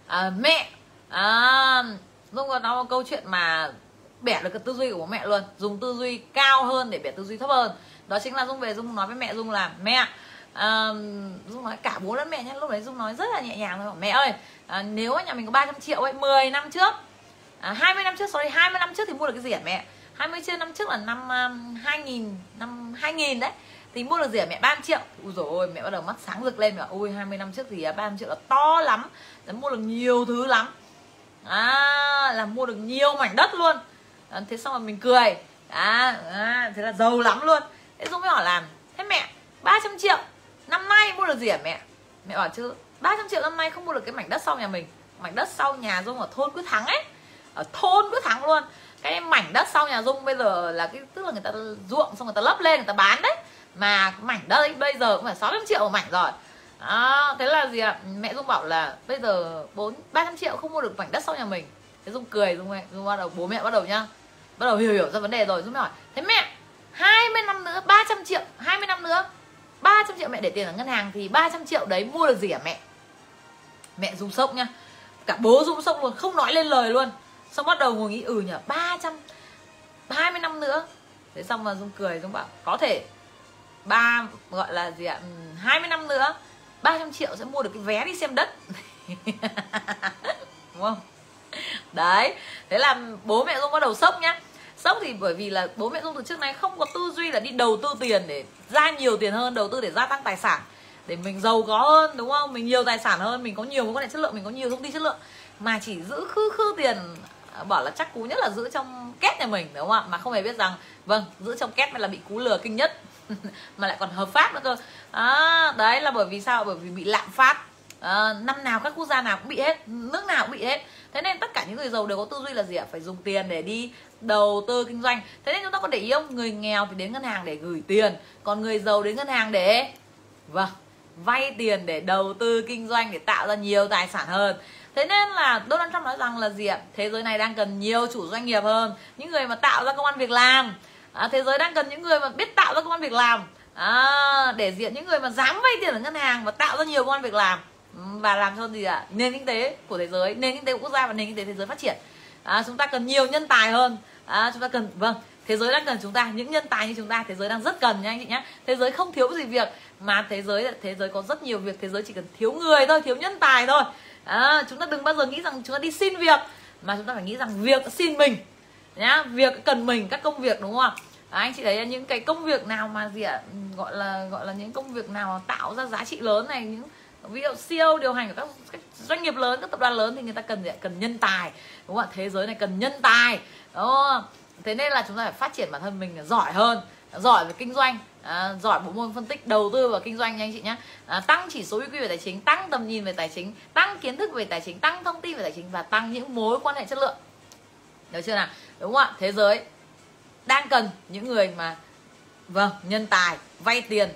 à, mẹ à, dung có nói một câu chuyện mà bẻ được cái tư duy của bố mẹ luôn dùng tư duy cao hơn để bẻ tư duy thấp hơn. Đó chính là dung về dung nói với mẹ dung là mẹ à, dung nói cả bố lẫn mẹ nhé lúc đấy dung nói rất là nhẹ nhàng thôi mẹ ơi à, nếu nhà mình có 300 triệu ấy 10 năm trước à, 20 năm trước sorry 20 năm trước thì mua được cái gì hả mẹ? 20 chia năm trước là năm um, 2000 năm 2000 đấy. Thì mua được gì hả mẹ? 30 triệu. Ui rồi ôi mẹ bắt đầu mắt sáng rực lên mà ui 20 năm trước thì à, 30 triệu là to lắm. Là mua được nhiều thứ lắm. À, là mua được nhiều mảnh đất luôn. À, thế xong rồi mình cười. À, à thế là giàu lắm luôn. Thế Dũng mới hỏi làm thế mẹ 300 triệu năm nay mua được gì hả mẹ? Mẹ bảo chứ 300 triệu năm nay không mua được cái mảnh đất sau nhà mình. Mảnh đất sau nhà dung ở thôn quyết thắng ấy. Ở thôn quyết thắng luôn cái mảnh đất sau nhà dung bây giờ là cái tức là người ta ruộng xong người ta lấp lên người ta bán đấy. Mà cái mảnh đất ấy bây giờ cũng phải 600 triệu một mảnh rồi. À, thế là gì ạ? Mẹ dung bảo là bây giờ bốn ba trăm triệu không mua được mảnh đất sau nhà mình. Thế dung cười dung, dung bắt đầu bố mẹ bắt đầu nhá. Bắt đầu hiểu hiểu ra vấn đề rồi dung mới hỏi thế mẹ 20 năm nữa 300 triệu 20 năm nữa 300 triệu mẹ để tiền ở ngân hàng thì 300 triệu đấy mua được gì hả mẹ? Mẹ dung sốc nhá. Cả bố dung sốc luôn không nói lên lời luôn xong bắt đầu ngồi nghĩ ừ nhở 300 20 năm nữa. Thế xong mà dung cười, dung bảo, có thể, ba gọi là gì ạ ừ, 20 năm nữa 300 triệu sẽ mua được cái vé đi xem đất. [laughs] Đúng không? Đấy, thế là bố mẹ dung bắt đầu sốc nhá. Sốc thì bởi vì là bố mẹ dung từ trước nay không có tư duy là đi đầu tư tiền để ra nhiều tiền hơn, đầu tư để gia tăng tài sản, để mình giàu có hơn, đúng không? Mình nhiều tài sản hơn, mình có nhiều mối quan hệ chất lượng, mình có nhiều thông tin chất lượng. Mà chỉ giữ khư khư tiền bảo là chắc cú nhất là giữ trong két nhà mình đúng không ạ? Mà không hề biết rằng vâng giữ trong két mới là bị cú lừa kinh nhất [laughs] mà lại còn hợp pháp nữa cơ. À, đấy là bởi vì sao? Bởi vì bị lạm phát. À, năm nào các quốc gia nào cũng bị hết nước nào cũng bị hết. Thế nên tất cả những người giàu đều có tư duy là gì ạ? Phải dùng tiền để đi đầu tư kinh doanh. Thế nên chúng ta có để ý không? Người nghèo thì đến ngân hàng để gửi tiền còn người giàu đến ngân hàng để vâng vay tiền để đầu tư kinh doanh để tạo ra nhiều tài sản hơn thế nên là Donald Trump nói rằng là gì ạ? Thế giới này đang cần nhiều chủ doanh nghiệp hơn những người mà tạo ra công an việc làm. À, thế giới đang cần những người mà biết tạo ra công an việc làm. À, để diện những người mà dám vay tiền ở ngân hàng và tạo ra nhiều công an việc làm. Ừ, và làm cho gì ạ? Nền kinh tế của thế giới nền kinh tế của quốc gia và nền kinh tế thế giới phát triển. À, chúng ta cần nhiều nhân tài hơn. À, chúng ta cần vâng thế giới đang cần chúng ta những nhân tài như chúng ta thế giới đang rất cần nha anh chị nhé thế giới không thiếu gì việc mà thế giới thế giới có rất nhiều việc thế giới chỉ cần thiếu người thôi thiếu nhân tài thôi à, chúng ta đừng bao giờ nghĩ rằng chúng ta đi xin việc mà chúng ta phải nghĩ rằng việc xin mình nhá việc cần mình các công việc đúng không ạ à, anh chị thấy những cái công việc nào mà gì ạ gọi là gọi là những công việc nào tạo ra giá trị lớn này những ví dụ CEO điều hành của các, các doanh nghiệp lớn các tập đoàn lớn thì người ta cần gì ạ? cần nhân tài đúng không ạ thế giới này cần nhân tài đúng không? thế nên là chúng ta phải phát triển bản thân mình giỏi hơn giỏi về kinh doanh à, giỏi bộ môn phân tích đầu tư và kinh doanh nha anh chị nhé à, tăng chỉ số EQ về tài chính tăng tầm nhìn về tài chính tăng kiến thức về tài chính tăng thông tin về tài chính và tăng những mối quan hệ chất lượng. Được chưa nào? Đúng không ạ? Thế giới đang cần những người mà vâng nhân tài vay tiền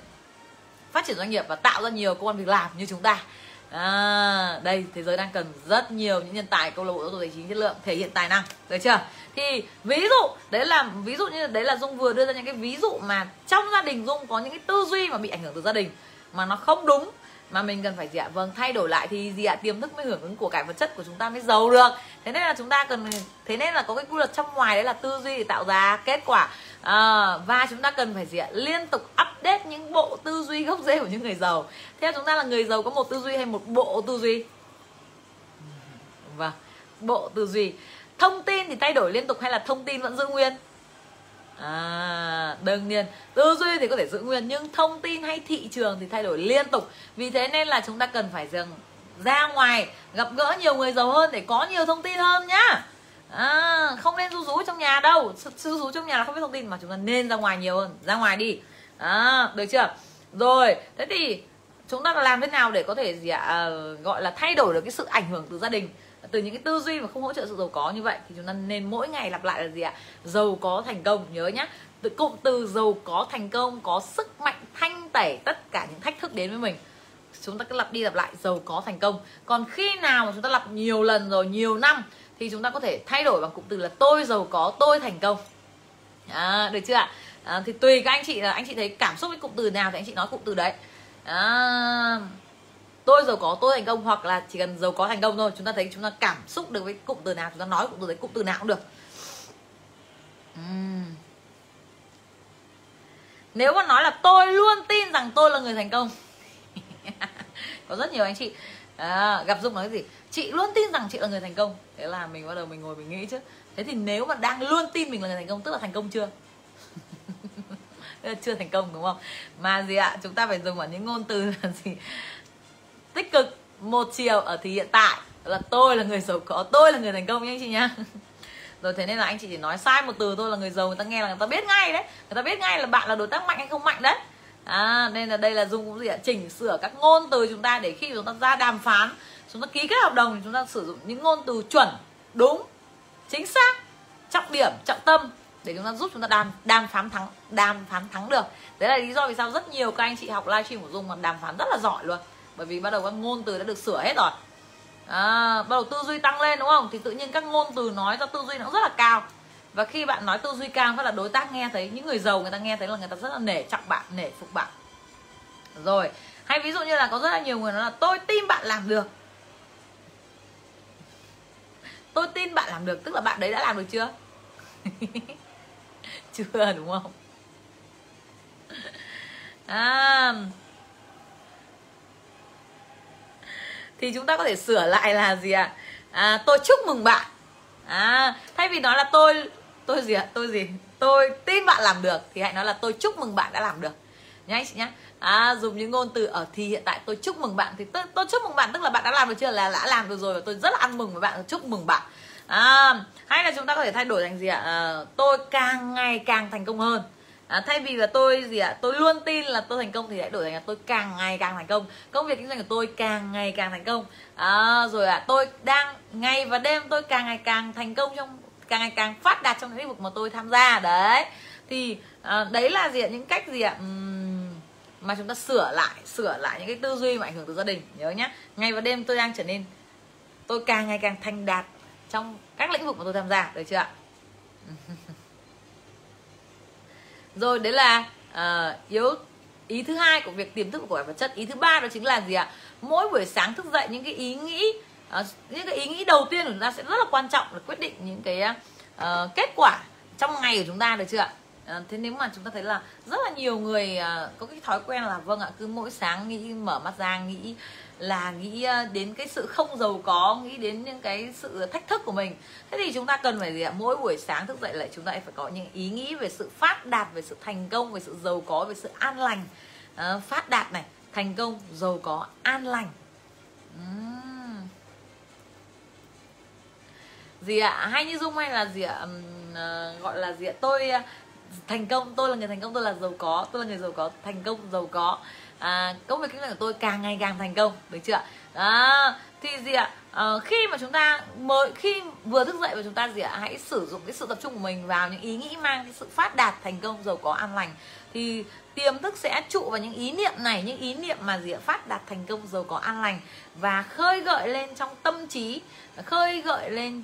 phát triển doanh nghiệp và tạo ra nhiều công an việc làm như chúng ta. À, đây thế giới đang cần rất nhiều những nhân tài câu lạc bộ giáo dục tài chính chất lượng thể hiện tài năng. Được chưa? Thì ví dụ đấy là ví dụ như đấy là dung vừa đưa ra những cái ví dụ mà trong gia đình dung có những cái tư duy mà bị ảnh hưởng từ gia đình mà nó không đúng mà mình cần phải gì ạ? Vâng thay đổi lại thì gì ạ? Tiềm thức mới hưởng ứng của cải vật chất của chúng ta mới giàu được. Thế nên là chúng ta cần thế nên là có cái quy luật trong ngoài đấy là tư duy để tạo ra kết quả. À, và chúng ta cần phải gì ạ? Liên tục update những bộ tư duy gốc rễ của những người giàu. Theo chúng ta là người giàu có một tư duy hay một bộ tư duy? Vâng bộ tư duy thông tin thì thay đổi liên tục hay là thông tin vẫn giữ nguyên? À, đương nhiên. Tư duy thì có thể giữ nguyên nhưng thông tin hay thị trường thì thay đổi liên tục. Vì thế nên là chúng ta cần phải dừng ra ngoài gặp gỡ nhiều người giàu hơn để có nhiều thông tin hơn nhá. À, không nên ru rú trong nhà đâu. Ru rú trong nhà là không biết thông tin mà chúng ta nên ra ngoài nhiều hơn. Ra ngoài đi. À, được chưa? Rồi thế thì chúng ta làm thế nào để có thể gì ạ? À, gọi là thay đổi được cái sự ảnh hưởng từ gia đình? Từ những cái tư duy mà không hỗ trợ sự giàu có như vậy thì chúng ta nên mỗi ngày lặp lại là gì ạ? Giàu có thành công nhớ nhá. Từ cụm từ giàu có thành công có sức mạnh thanh tẩy tất cả những thách thức đến với mình. Chúng ta cứ lặp đi lặp lại giàu có thành công. Còn khi nào mà chúng ta lặp nhiều lần rồi nhiều năm thì chúng ta có thể thay đổi bằng cụm từ là tôi giàu có tôi thành công. À, được chưa ạ? À, thì tùy các anh chị là anh chị thấy cảm xúc với cụm từ nào thì anh chị nói cụm từ đấy. À, tôi giàu có tôi thành công hoặc là chỉ cần giàu có thành công thôi chúng ta thấy chúng ta cảm xúc được với cụm từ nào chúng ta nói cụm từ đấy cụm từ nào cũng được. Uhm. nếu mà nói là tôi luôn tin rằng tôi là người thành công. [laughs] Có rất nhiều anh chị. À, gặp dung nói gì? Chị luôn tin rằng chị là người thành công. Thế là mình bắt đầu mình ngồi mình nghĩ chứ. Thế thì nếu mà đang luôn tin mình là người thành công tức là thành công chưa? [laughs] Chưa thành công đúng không? Mà gì ạ? Chúng ta phải dùng ở những ngôn từ là gì? Tích cực một chiều ở thì hiện tại. Là tôi là người giàu có tôi là người thành công nha anh chị nhá [laughs] rồi thế nên là anh chị chỉ nói sai một từ tôi là người giàu người ta nghe là người ta biết ngay đấy. Người ta biết ngay là bạn là đối tác mạnh hay không mạnh đấy. À, nên là đây là dùng cũng gì ạ? Chỉnh sửa các ngôn từ chúng ta để khi chúng ta ra đàm phán chúng ta ký kết hợp đồng thì chúng ta sử dụng những ngôn từ chuẩn đúng chính xác trọng điểm trọng tâm để chúng ta giúp chúng ta đàm đàm phán thắng đàm phán thắng được. Đấy là lý do vì sao rất nhiều các anh chị học livestream của dung mà đàm phán rất là giỏi luôn bởi vì bắt đầu các ngôn từ đã được sửa hết rồi. À, bắt đầu tư duy tăng lên đúng không? Thì tự nhiên các ngôn từ nói ra tư duy nó cũng rất là cao. Và khi bạn nói tư duy cao phát là đối tác nghe thấy những người giàu người ta nghe thấy là người ta rất là nể trọng bạn nể phục bạn. Rồi hay ví dụ như là có rất là nhiều người nói là tôi tin bạn làm được. Tôi tin bạn làm được. Tức là bạn đấy đã làm được chưa? [laughs] Chưa đúng không? À, thì chúng ta có thể sửa lại là gì ạ? À? à, tôi chúc mừng bạn. À thay vì nói là tôi tôi gì ạ? Tôi gì? Tôi tin bạn làm được thì hãy nói là tôi chúc mừng bạn đã làm được. Nhá anh chị nhá. À, dùng những ngôn từ ở thì hiện tại tôi chúc mừng bạn thì tôi, tôi chúc mừng bạn tức là bạn đã làm được chưa? Là đã làm được rồi và tôi rất là ăn mừng với bạn chúc mừng bạn. À, hay là chúng ta có thể thay đổi thành gì ạ? À, tôi càng ngày càng thành công hơn à, thay vì là tôi gì ạ tôi luôn tin là tôi thành công thì lại đổi thành là tôi càng ngày càng thành công. Công việc kinh doanh của tôi càng ngày càng thành công. À, rồi ạ à, tôi đang ngày và đêm tôi càng ngày càng thành công trong càng ngày càng phát đạt trong những lĩnh vực mà tôi tham gia. Đấy thì à, đấy là gì ạ những cách gì ạ uhm, mà chúng ta sửa lại sửa lại những cái tư duy mà ảnh hưởng từ gia đình nhớ nhá, ngày và đêm tôi đang trở nên tôi càng ngày càng thành đạt trong các lĩnh vực mà tôi tham gia được chưa ạ? [laughs] rồi đấy là uh, yếu ý thứ hai của việc tiềm thức của vật chất. Ý thứ ba đó chính là gì ạ? Mỗi buổi sáng thức dậy những cái ý nghĩ uh, những cái ý nghĩ đầu tiên của chúng ta sẽ rất là quan trọng để quyết định những cái uh, kết quả trong ngày của chúng ta được chưa ạ? À, thế nếu mà chúng ta thấy là rất là nhiều người à, có cái thói quen là vâng ạ cứ mỗi sáng nghĩ mở mắt ra nghĩ là nghĩ ờ, đến cái sự không giàu có nghĩ đến những cái sự thách thức của mình. Thế thì chúng ta cần phải gì ạ? Mỗi buổi sáng thức dậy lại chúng ta phải có những ý nghĩ về sự phát đạt về sự thành công về sự giàu có về sự an lành. À, phát đạt này thành công giàu có an lành. Uhm. gì ạ? Hay như dung hay là gì ạ? Gọi là gì ạ? Tôi thành công tôi là người thành công tôi là giàu có tôi là người giàu có thành công giàu có. À, công việc kinh doanh của tôi càng ngày càng thành công được chưa đó thì gì ạ? À, khi mà chúng ta mới khi vừa thức dậy và chúng ta gì ạ? Hãy sử dụng cái sự tập trung của mình vào những ý nghĩ mang cái sự phát đạt thành công giàu có an lành. Thì tiềm thức sẽ trụ vào những ý niệm này những ý niệm mà gì ạ? Phát đạt thành công giàu có an lành và khơi gợi lên trong tâm trí khơi gợi lên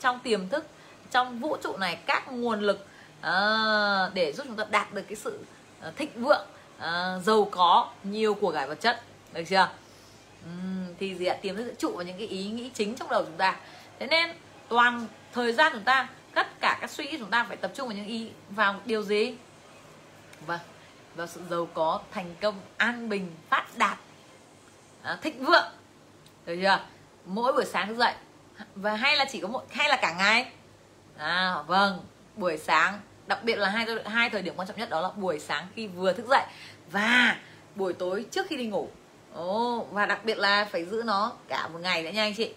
trong tiềm thức trong vũ trụ này các nguồn lực à, để giúp chúng ta đạt được cái sự uh, thịnh vượng uh, giàu có nhiều của cải vật chất. Được chưa? Uhm, thì gì ạ tiềm thức sẽ trụ vào những cái ý nghĩ chính trong đầu chúng ta. Thế nên toàn thời gian chúng ta tất cả các suy nghĩ chúng ta phải tập trung vào những ý vào điều gì? Vâng vào sự giàu có thành công an bình phát đạt à, thịnh vượng. Được chưa? Mỗi buổi sáng thức dậy và hay là chỉ có một hay là cả ngày? À vâng buổi sáng đặc biệt là hai hai thời điểm quan trọng nhất đó là buổi sáng khi vừa thức dậy và buổi tối trước khi đi ngủ. Ồ, và đặc biệt là phải giữ nó cả một ngày nữa nha anh chị.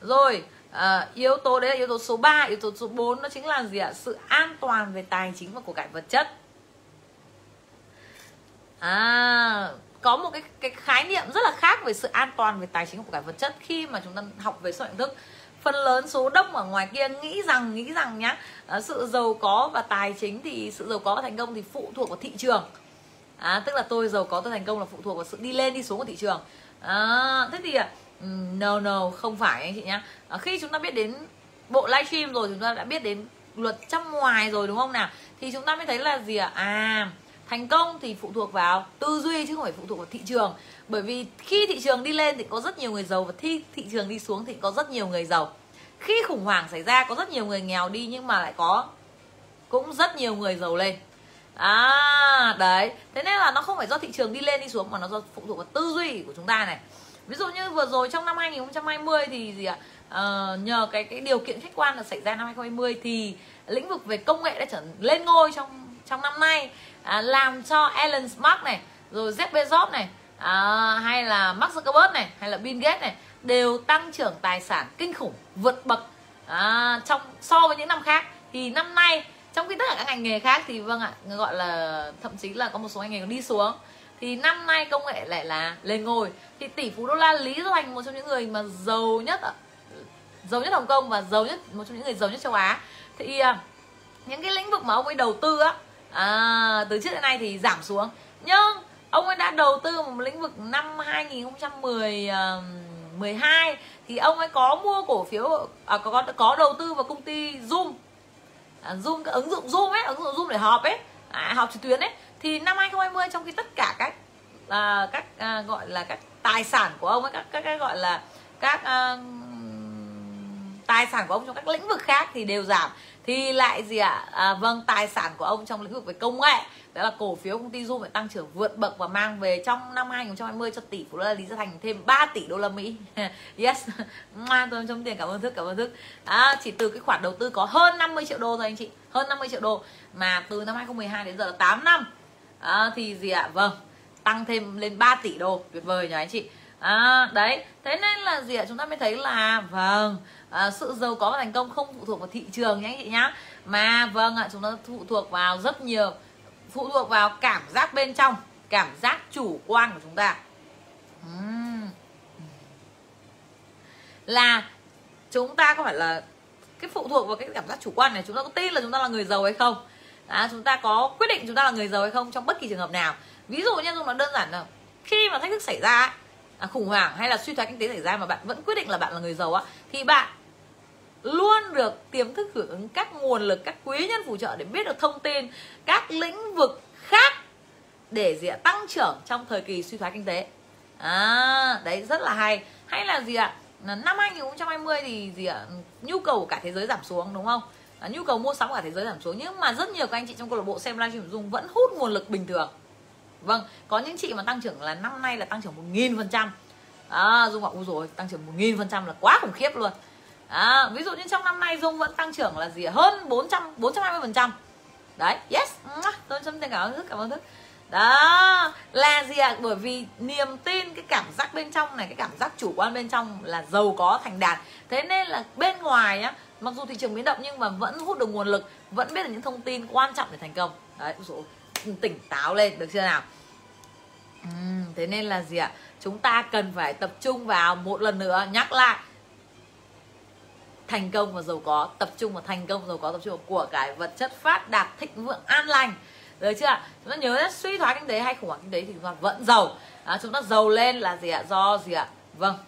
Rồi à, yếu tố đấy là yếu tố số 3 yếu tố số 4 nó chính là gì ạ? Sự an toàn về tài chính và của cải vật chất. À có một cái cái khái niệm rất là khác về sự an toàn về tài chính của cải vật chất khi mà chúng ta học về số nhận thức phần lớn số đông ở ngoài kia nghĩ rằng nghĩ rằng nhá à, sự giàu có và tài chính thì sự giàu có và thành công thì phụ thuộc vào thị trường. À, tức là tôi giàu có tôi thành công là phụ thuộc vào sự đi lên đi xuống của thị trường. À, thế thì à, no no không phải anh chị nhá. À, khi chúng ta biết đến bộ livestream rồi chúng ta đã biết đến luật trong ngoài rồi đúng không nào? Thì chúng ta mới thấy là gì ạ? À? à thành công thì phụ thuộc vào tư duy chứ không phải phụ thuộc vào thị trường. Bởi vì khi thị trường đi lên thì có rất nhiều người giàu và khi thị trường đi xuống thì có rất nhiều người giàu. Khi khủng hoảng xảy ra có rất nhiều người nghèo đi nhưng mà lại có cũng rất nhiều người giàu lên. À đấy. Thế nên là nó không phải do thị trường đi lên đi xuống mà nó do phụ thuộc vào tư duy của chúng ta này. Ví dụ như vừa rồi trong năm 2020 thì gì ạ? À, nhờ cái cái điều kiện khách quan là xảy ra năm 2020 thì lĩnh vực về công nghệ đã trở lên ngôi trong trong năm nay à, làm cho Elon Musk này rồi Jeff Bezos này à, hay là Mark Zuckerberg này hay là Bill Gates này đều tăng trưởng tài sản kinh khủng vượt bậc à, trong so với những năm khác. Thì năm nay trong khi tất cả các ngành nghề khác thì vâng ạ gọi là thậm chí là có một số ngành nghề còn đi xuống. Thì năm nay công nghệ lại là lên ngôi. Thì tỷ phú đô la lý do thành một trong những người mà giàu nhất giàu nhất hồng kông và giàu nhất một trong những người giàu nhất châu á. Thì à, những cái lĩnh vực mà ông ấy đầu tư á à, từ trước đến nay thì giảm xuống. Nhưng ông ấy đã đầu tư một lĩnh vực năm 2010 uh, 12 thì ông ấy có mua cổ phiếu à, có có đầu tư vào công ty Zoom. À, Zoom cái ứng dụng Zoom ấy ứng dụng Zoom để họp ấy à, họp trực tuyến ấy. Thì năm 2020 trong khi tất cả các à, các à, gọi là các tài sản của ông ấy các các, các gọi là các à, tài sản của ông trong các lĩnh vực khác thì đều giảm. Thì lại gì ạ? À? à, vâng tài sản của ông trong lĩnh vực về công nghệ đó là cổ phiếu công ty Zoom phải tăng trưởng vượt bậc và mang về trong năm 2020 cho tỷ phú là Lý Gia Thành thêm 3 tỷ đô la Mỹ. [laughs] Yes. Tôi trong tiền cảm ơn thức cảm ơn thức. À, chỉ từ cái khoản đầu tư có hơn 50 triệu đô thôi anh chị hơn 50 triệu đô. Mà từ năm 2012 đến giờ là 8 năm. À, thì gì ạ? Vâng tăng thêm lên 3 tỷ đô. Tuyệt vời nhỉ anh chị à, đấy thế nên là gì ạ? Chúng ta mới thấy là vâng à, sự giàu có và thành công không phụ thuộc vào thị trường nhé anh chị nhá. Mà vâng ạ chúng ta phụ thuộc vào rất nhiều phụ thuộc vào cảm giác bên trong cảm giác chủ quan của chúng ta. Uhm. là chúng ta có phải là cái phụ thuộc vào cái cảm giác chủ quan này chúng ta có tin là chúng ta là người giàu hay không? À, chúng ta có quyết định chúng ta là người giàu hay không trong bất kỳ trường hợp nào? Ví dụ như dung nó đơn giản là khi mà thách thức xảy ra à, khủng hoảng hay là suy thoái kinh tế xảy ra mà bạn vẫn quyết định là bạn là người giàu á thì bạn luôn được tiềm thức hưởng ứng các nguồn lực các quý nhân phù trợ để biết được thông tin các lĩnh vực khác để gì ạ tăng trưởng trong thời kỳ suy thoái kinh tế. À đấy rất là hay. Hay là gì ạ? Năm 2020 thì gì ạ? Nhu cầu của cả thế giới giảm xuống đúng không? À, nhu cầu mua sắm của cả thế giới giảm xuống nhưng mà rất nhiều các anh chị trong câu lạc bộ xem livestream dùng vẫn hút nguồn lực bình thường vâng có những chị mà tăng trưởng là năm nay là tăng trưởng một nghìn phần trăm. À, dung bảo u rồi tăng trưởng một nghìn phần trăm là quá khủng khiếp luôn. À, ví dụ như trong năm nay dung vẫn tăng trưởng là gì hơn 400 420 phần trăm. Đấy yes tôi xin cảm ơn thức cảm ơn thức. Đó là gì ạ? À? bởi vì niềm tin cái cảm giác bên trong này cái cảm giác chủ quan bên trong là giàu có thành đạt. Thế nên là bên ngoài á mặc dù thị trường biến động nhưng mà vẫn hút được nguồn lực vẫn biết được những thông tin quan trọng để thành công. Đấy rồi tỉnh táo lên được chưa nào? Uhm, thế nên là gì ạ? Chúng ta cần phải tập trung vào một lần nữa. Nhắc lại. Thành công và giàu có. Tập trung vào thành công giàu có tập trung vào của cái vật chất phát đạt thịnh vượng an lành. Được chưa chúng ta nhớ là suy thoái kinh tế hay khủng hoảng kinh tế thì chúng ta vẫn giàu. À, chúng ta giàu lên là gì ạ? Do gì ạ? Vâng.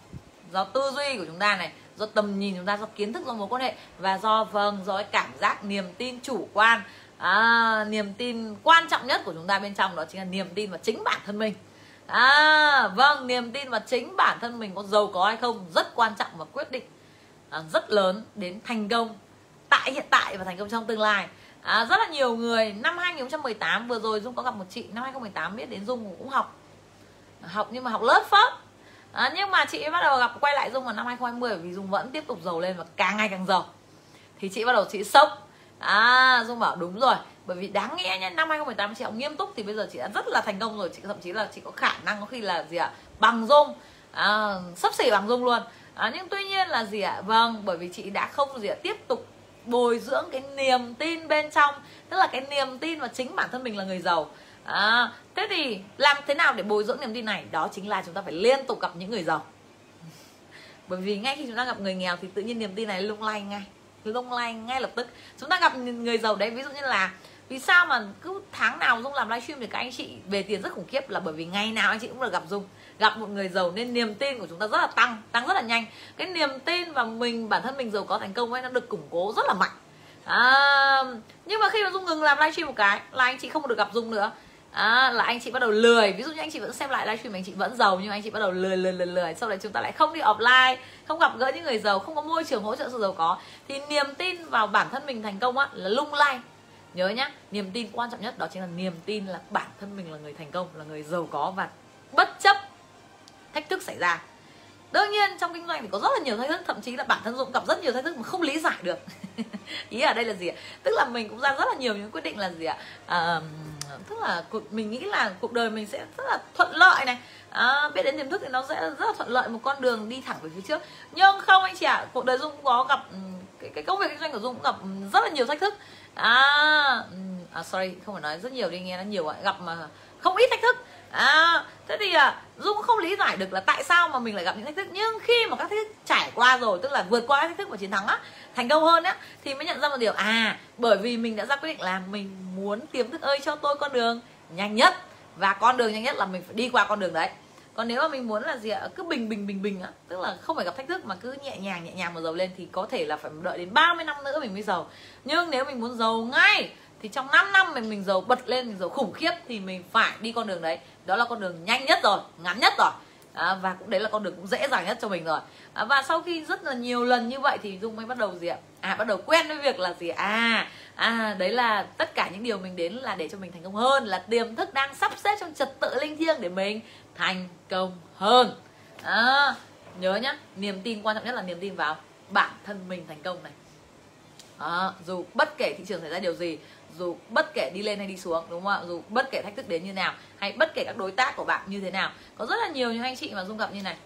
Do tư duy của chúng ta này do tầm nhìn chúng ta do kiến thức do mối quan hệ. Và do vâng do cái cảm giác niềm tin chủ quan à, niềm tin quan trọng nhất của chúng ta bên trong đó chính là niềm tin vào chính bản thân mình. À vâng niềm tin vào chính bản thân mình có giàu có hay không rất quan trọng và quyết định à, rất lớn đến thành công tại hiện tại và thành công trong tương lai. À, rất là nhiều người năm 2018 vừa rồi Dung có gặp một chị năm 2018 biết đến Dung cũng học. Học nhưng mà học lớp phớt. à, nhưng mà chị bắt đầu gặp quay lại Dung vào năm 2020 vì Dung vẫn tiếp tục giàu lên và càng ngày càng giàu. Thì chị bắt đầu chị sốc à Dung bảo đúng rồi bởi vì đáng nghe nhá năm 2018 chị học nghiêm túc thì bây giờ chị đã rất là thành công rồi chị thậm chí là chị có khả năng có khi là gì ạ bằng Dung. À, sắp xỉ bằng Dung luôn. À, nhưng tuy nhiên là gì ạ vâng bởi vì chị đã không gì ạ tiếp tục bồi dưỡng cái niềm tin bên trong tức là cái niềm tin vào chính bản thân mình là người giàu. À, thế thì làm thế nào để bồi dưỡng niềm tin này? Đó chính là chúng ta phải liên tục gặp những người giàu. [laughs] Bởi vì ngay khi chúng ta gặp người nghèo thì tự nhiên niềm tin này lung lay ngay lung lay ngay lập tức. Chúng ta gặp người giàu đấy ví dụ như là vì sao mà cứ tháng nào dung làm livestream thì các anh chị về tiền rất khủng khiếp? Là bởi vì ngày nào anh chị cũng được gặp dung. Gặp một người giàu nên niềm tin của chúng ta rất là tăng tăng rất là nhanh. Cái niềm tin và mình bản thân mình giàu có thành công ấy nó được củng cố rất là mạnh. À, nhưng mà khi mà dung ngừng làm livestream một cái là anh chị không được gặp dung nữa à, là anh chị bắt đầu lười. Ví dụ như anh chị vẫn xem lại livestream anh chị vẫn giàu nhưng anh chị bắt đầu lười lười lười lười. Sau đấy chúng ta lại không đi offline không gặp gỡ những người giàu không có môi trường hỗ trợ sự giàu có. Thì niềm tin vào bản thân mình thành công á là lung lay. Nhớ nhá niềm tin quan trọng nhất đó chính là niềm tin là bản thân mình là người thành công là người giàu có và bất chấp thách thức xảy ra đương nhiên trong kinh doanh thì có rất là nhiều thách thức thậm chí là bản thân dũng gặp rất nhiều thách thức mà không lý giải được. [laughs] Ý ở đây là gì ạ? Tức là mình cũng ra rất là nhiều những quyết định là gì ạ? À, tức là mình nghĩ là cuộc đời mình sẽ rất là thuận lợi này. À, biết đến tiềm thức thì nó sẽ rất là thuận lợi một con đường đi thẳng về phía trước. Nhưng không anh chị ạ cuộc đời dung cũng có gặp ừ, cái, cái công việc kinh doanh của dung cũng gặp rất là nhiều thách thức. À, ừ, à sorry không phải nói rất nhiều đi nghe nó nhiều ạ. Gặp mà không ít thách thức à thế thì à, dung không lý giải được là tại sao mà mình lại gặp những thách thức. Nhưng khi mà các thách thức trải qua rồi tức là vượt qua các thách thức và chiến thắng á thành công hơn á thì mới nhận ra một điều. À bởi vì mình đã ra quyết định là mình muốn tiềm thức ơi cho tôi con đường nhanh nhất. Và con đường nhanh nhất là mình phải đi qua con đường đấy. Còn nếu mà mình muốn là gì ạ cứ bình bình bình bình á tức là không phải gặp thách thức mà cứ nhẹ nhàng nhẹ nhàng mà giàu lên thì có thể là phải đợi đến 30 năm nữa mình mới giàu. Nhưng nếu mình muốn giàu ngay thì trong 5 năm mình mình giàu bật lên mình giàu khủng khiếp thì mình phải đi con đường đấy đó là con đường nhanh nhất rồi ngắn nhất rồi. À, và cũng đấy là con đường cũng dễ dàng nhất cho mình rồi. À, và sau khi rất là nhiều lần như vậy thì dung mới bắt đầu gì ạ? À bắt đầu quen với việc là gì à à đấy là tất cả những điều mình đến là để cho mình thành công hơn là tiềm thức đang sắp xếp trong trật tự linh thiêng để mình thành công hơn. À, nhớ nhá niềm tin quan trọng nhất là niềm tin vào bản thân mình thành công này. À, dù bất kể thị trường xảy ra điều gì dù bất kể đi lên hay đi xuống đúng không ạ? Dù bất kể thách thức đến như nào hay bất kể các đối tác của bạn như thế nào. Có rất là nhiều những anh chị mà dung gặp như này.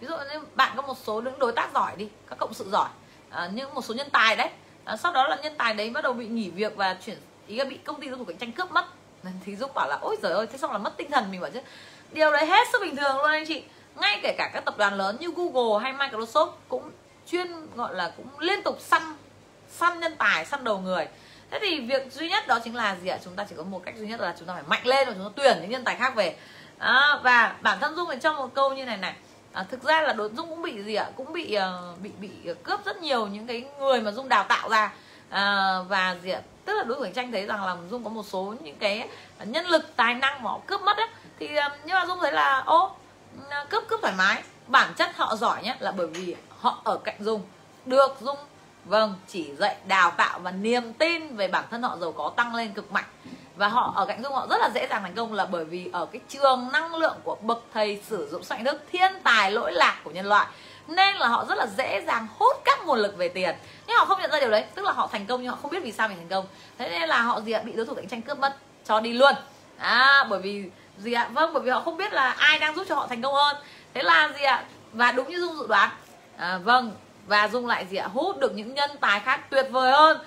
Ví dụ như bạn có một số những đối tác giỏi đi các cộng sự giỏi à, nhưng một số nhân tài đấy. À, sau đó là nhân tài đấy bắt đầu bị nghỉ việc và chuyển ý là bị công ty đối thủ cạnh tranh cướp mất. [laughs] Thì giúp bảo là ôi giời ơi thế xong là mất tinh thần mình bảo chứ. Điều đấy hết sức bình thường luôn anh chị. Ngay kể cả các tập đoàn lớn như Google hay Microsoft cũng chuyên gọi là cũng liên tục săn săn nhân tài săn đầu người thế thì việc duy nhất đó chính là gì ạ? Chúng ta chỉ có một cách duy nhất là chúng ta phải mạnh lên và chúng ta tuyển những nhân tài khác về. À, và bản thân dung thì trong một câu như này này. À, thực ra là đối dung cũng bị gì ạ? Cũng bị uh, bị bị cướp rất nhiều những cái người mà dung đào tạo ra. À, và gì ạ? Tức là đối thủ cạnh tranh thấy rằng là dung có một số những cái nhân lực tài năng mà họ cướp mất á. Thì ờ, nhưng mà dung thấy là ô cướp cướp thoải mái. Bản chất họ giỏi nhất là bởi vì họ ở cạnh dung. Được dung vâng chỉ dạy đào tạo và niềm tin về bản thân họ giàu có tăng lên cực mạnh. Và họ ở cạnh dung họ rất là dễ dàng thành công là bởi vì ở cái trường năng lượng của bậc thầy sử dụng soạn thức thiên tài lỗi lạc của nhân loại. Nên là họ rất là dễ dàng hút các nguồn lực về tiền. Nhưng họ không nhận ra điều đấy tức là họ thành công nhưng họ không biết vì sao mình thành công. Thế nên là họ gì ạ? Bị đối thủ cạnh tranh cướp mất cho đi luôn. À bởi vì gì ạ? Vâng bởi vì họ không biết là ai đang giúp cho họ thành công hơn. Thế là gì ạ? Và đúng như dung dự đoán. À, vâng và dung lại gì ạ? Hút được những nhân tài khác tuyệt vời hơn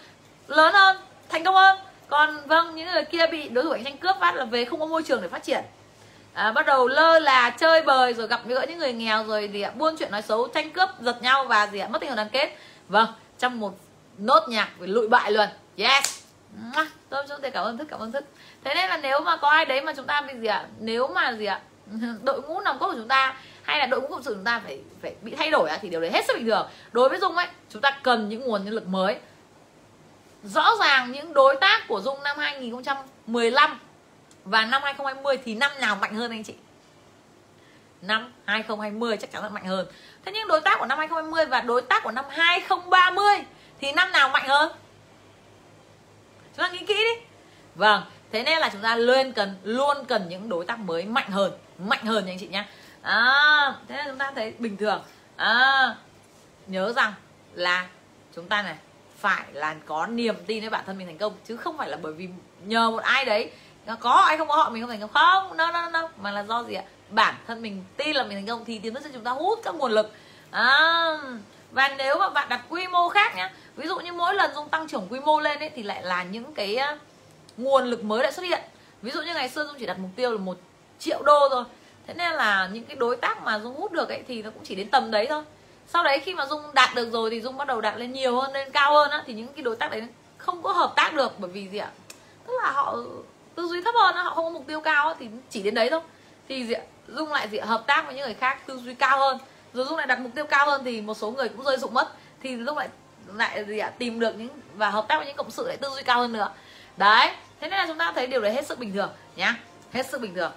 lớn hơn thành công hơn. Còn vâng những người kia bị đối thủ cạnh tranh cướp phát là về không có môi trường để phát triển. À, bắt đầu lơ là chơi bời rồi gặp gỡ những người nghèo rồi gì ạ? Buôn chuyện nói xấu tranh cướp giật nhau và gì ạ? Mất tình đoàn kết. Vâng trong một nốt nhạc về lụi bại luôn. Yes! Tôi chúng tôi cảm ơn thức cảm ơn thức. Thế nên là nếu mà có ai đấy mà chúng ta bị gì ạ? Nếu mà gì ạ? [laughs] Đội ngũ nòng cốt của chúng ta hay là đội ngũ cộng sự chúng ta phải phải bị thay đổi thì điều đấy hết sức bình thường. Đối với dung ấy, chúng ta cần những nguồn nhân lực mới. Rõ ràng những đối tác của dung năm 2015 và năm 2020 thì năm nào mạnh hơn anh chị? Năm 2020 chắc chắn là mạnh hơn. Thế nhưng đối tác của năm 2020 và đối tác của năm 2030 thì năm nào mạnh hơn? Chúng ta nghĩ kỹ đi. Vâng thế nên là chúng ta luôn cần luôn cần những đối tác mới mạnh hơn mạnh hơn nha anh chị nhé à, thế là chúng ta thấy bình thường. À, nhớ rằng là chúng ta này phải là có niềm tin với bản thân mình thành công chứ không phải là bởi vì nhờ một ai đấy có ai không có họ mình không thành công. Không no no no mà là do gì ạ? Bản thân mình tin là mình thành công thì tiến tới sẽ chúng ta hút các nguồn lực. À, và nếu mà bạn đặt quy mô khác nhá ví dụ như mỗi lần dung tăng trưởng quy mô lên ấy thì lại là những cái nguồn lực mới lại xuất hiện. Ví dụ như ngày xưa dung chỉ đặt mục tiêu là một triệu đô thôi thế nên là những cái đối tác mà dung hút được ấy thì nó cũng chỉ đến tầm đấy thôi. Sau đấy khi mà dung đạt được rồi thì dung bắt đầu đạt lên nhiều hơn, lên cao hơn á, thì những cái đối tác đấy không có hợp tác được bởi vì gì ạ? Tức là họ tư duy thấp hơn họ không có mục tiêu cao thì chỉ đến đấy thôi. Thì gì ạ? Dung lại gì ạ? hợp tác với những người khác, tư duy cao hơn. Rồi dung lại đặt mục tiêu cao hơn thì một số người cũng rơi dụng mất. Thì dung lại lại gì ạ? Tìm được những và hợp tác với những cộng sự lại tư duy cao hơn nữa. Đấy, thế nên là chúng ta thấy điều đấy hết sức bình thường nhá. Hết sức bình thường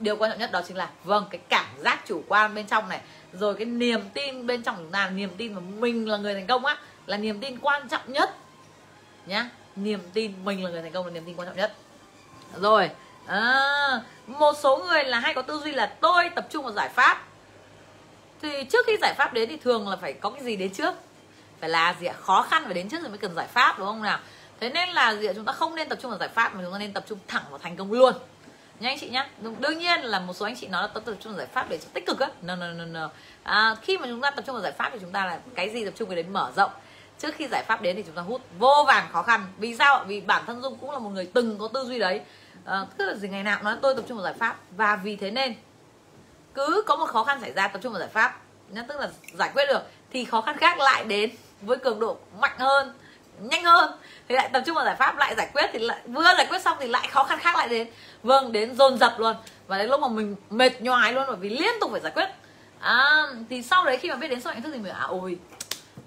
điều quan trọng nhất đó chính là vâng cái cảm giác chủ quan bên trong này rồi cái niềm tin bên trong chúng ta niềm tin mà mình là người thành công á là niềm tin quan trọng nhất nhá. Niềm tin mình là người thành công là niềm tin quan trọng nhất. Rồi à, một số người là hay có tư duy là tôi tập trung vào giải pháp. Thì trước khi giải pháp đến thì thường là phải có cái gì đến trước? Phải là gì ạ? Khó khăn phải đến trước rồi mới cần giải pháp đúng không nào? Thế nên là gì ạ? Chúng ta không nên tập trung vào giải pháp mà chúng ta nên tập trung thẳng vào thành công luôn nha anh chị nhá. Đương nhiên là một số anh chị nói là tập trung vào giải pháp để tích cực á. No, no, no, no. À, khi mà chúng ta tập trung vào giải pháp thì chúng ta là cái gì tập trung cái đến mở rộng. Trước khi giải pháp đến thì chúng ta hút vô vàng khó khăn. Vì sao vì bản thân dung cũng là một người từng có tư duy đấy. À, tức là gì ngày nào nói tôi tập trung vào giải pháp. Và vì thế nên cứ có một khó khăn xảy ra tập trung vào giải pháp. Nhá tức là giải quyết được thì khó khăn khác lại đến với cường độ mạnh hơn nhanh hơn. Thì lại tập trung vào giải pháp lại giải quyết thì lại vừa giải quyết xong thì lại khó khăn khác lại đến vâng đến dồn dập luôn. Và đến lúc mà mình mệt nhoài luôn bởi vì liên tục phải giải quyết. À, thì sau đấy khi mà biết đến sức mạnh thức thì mình à ôi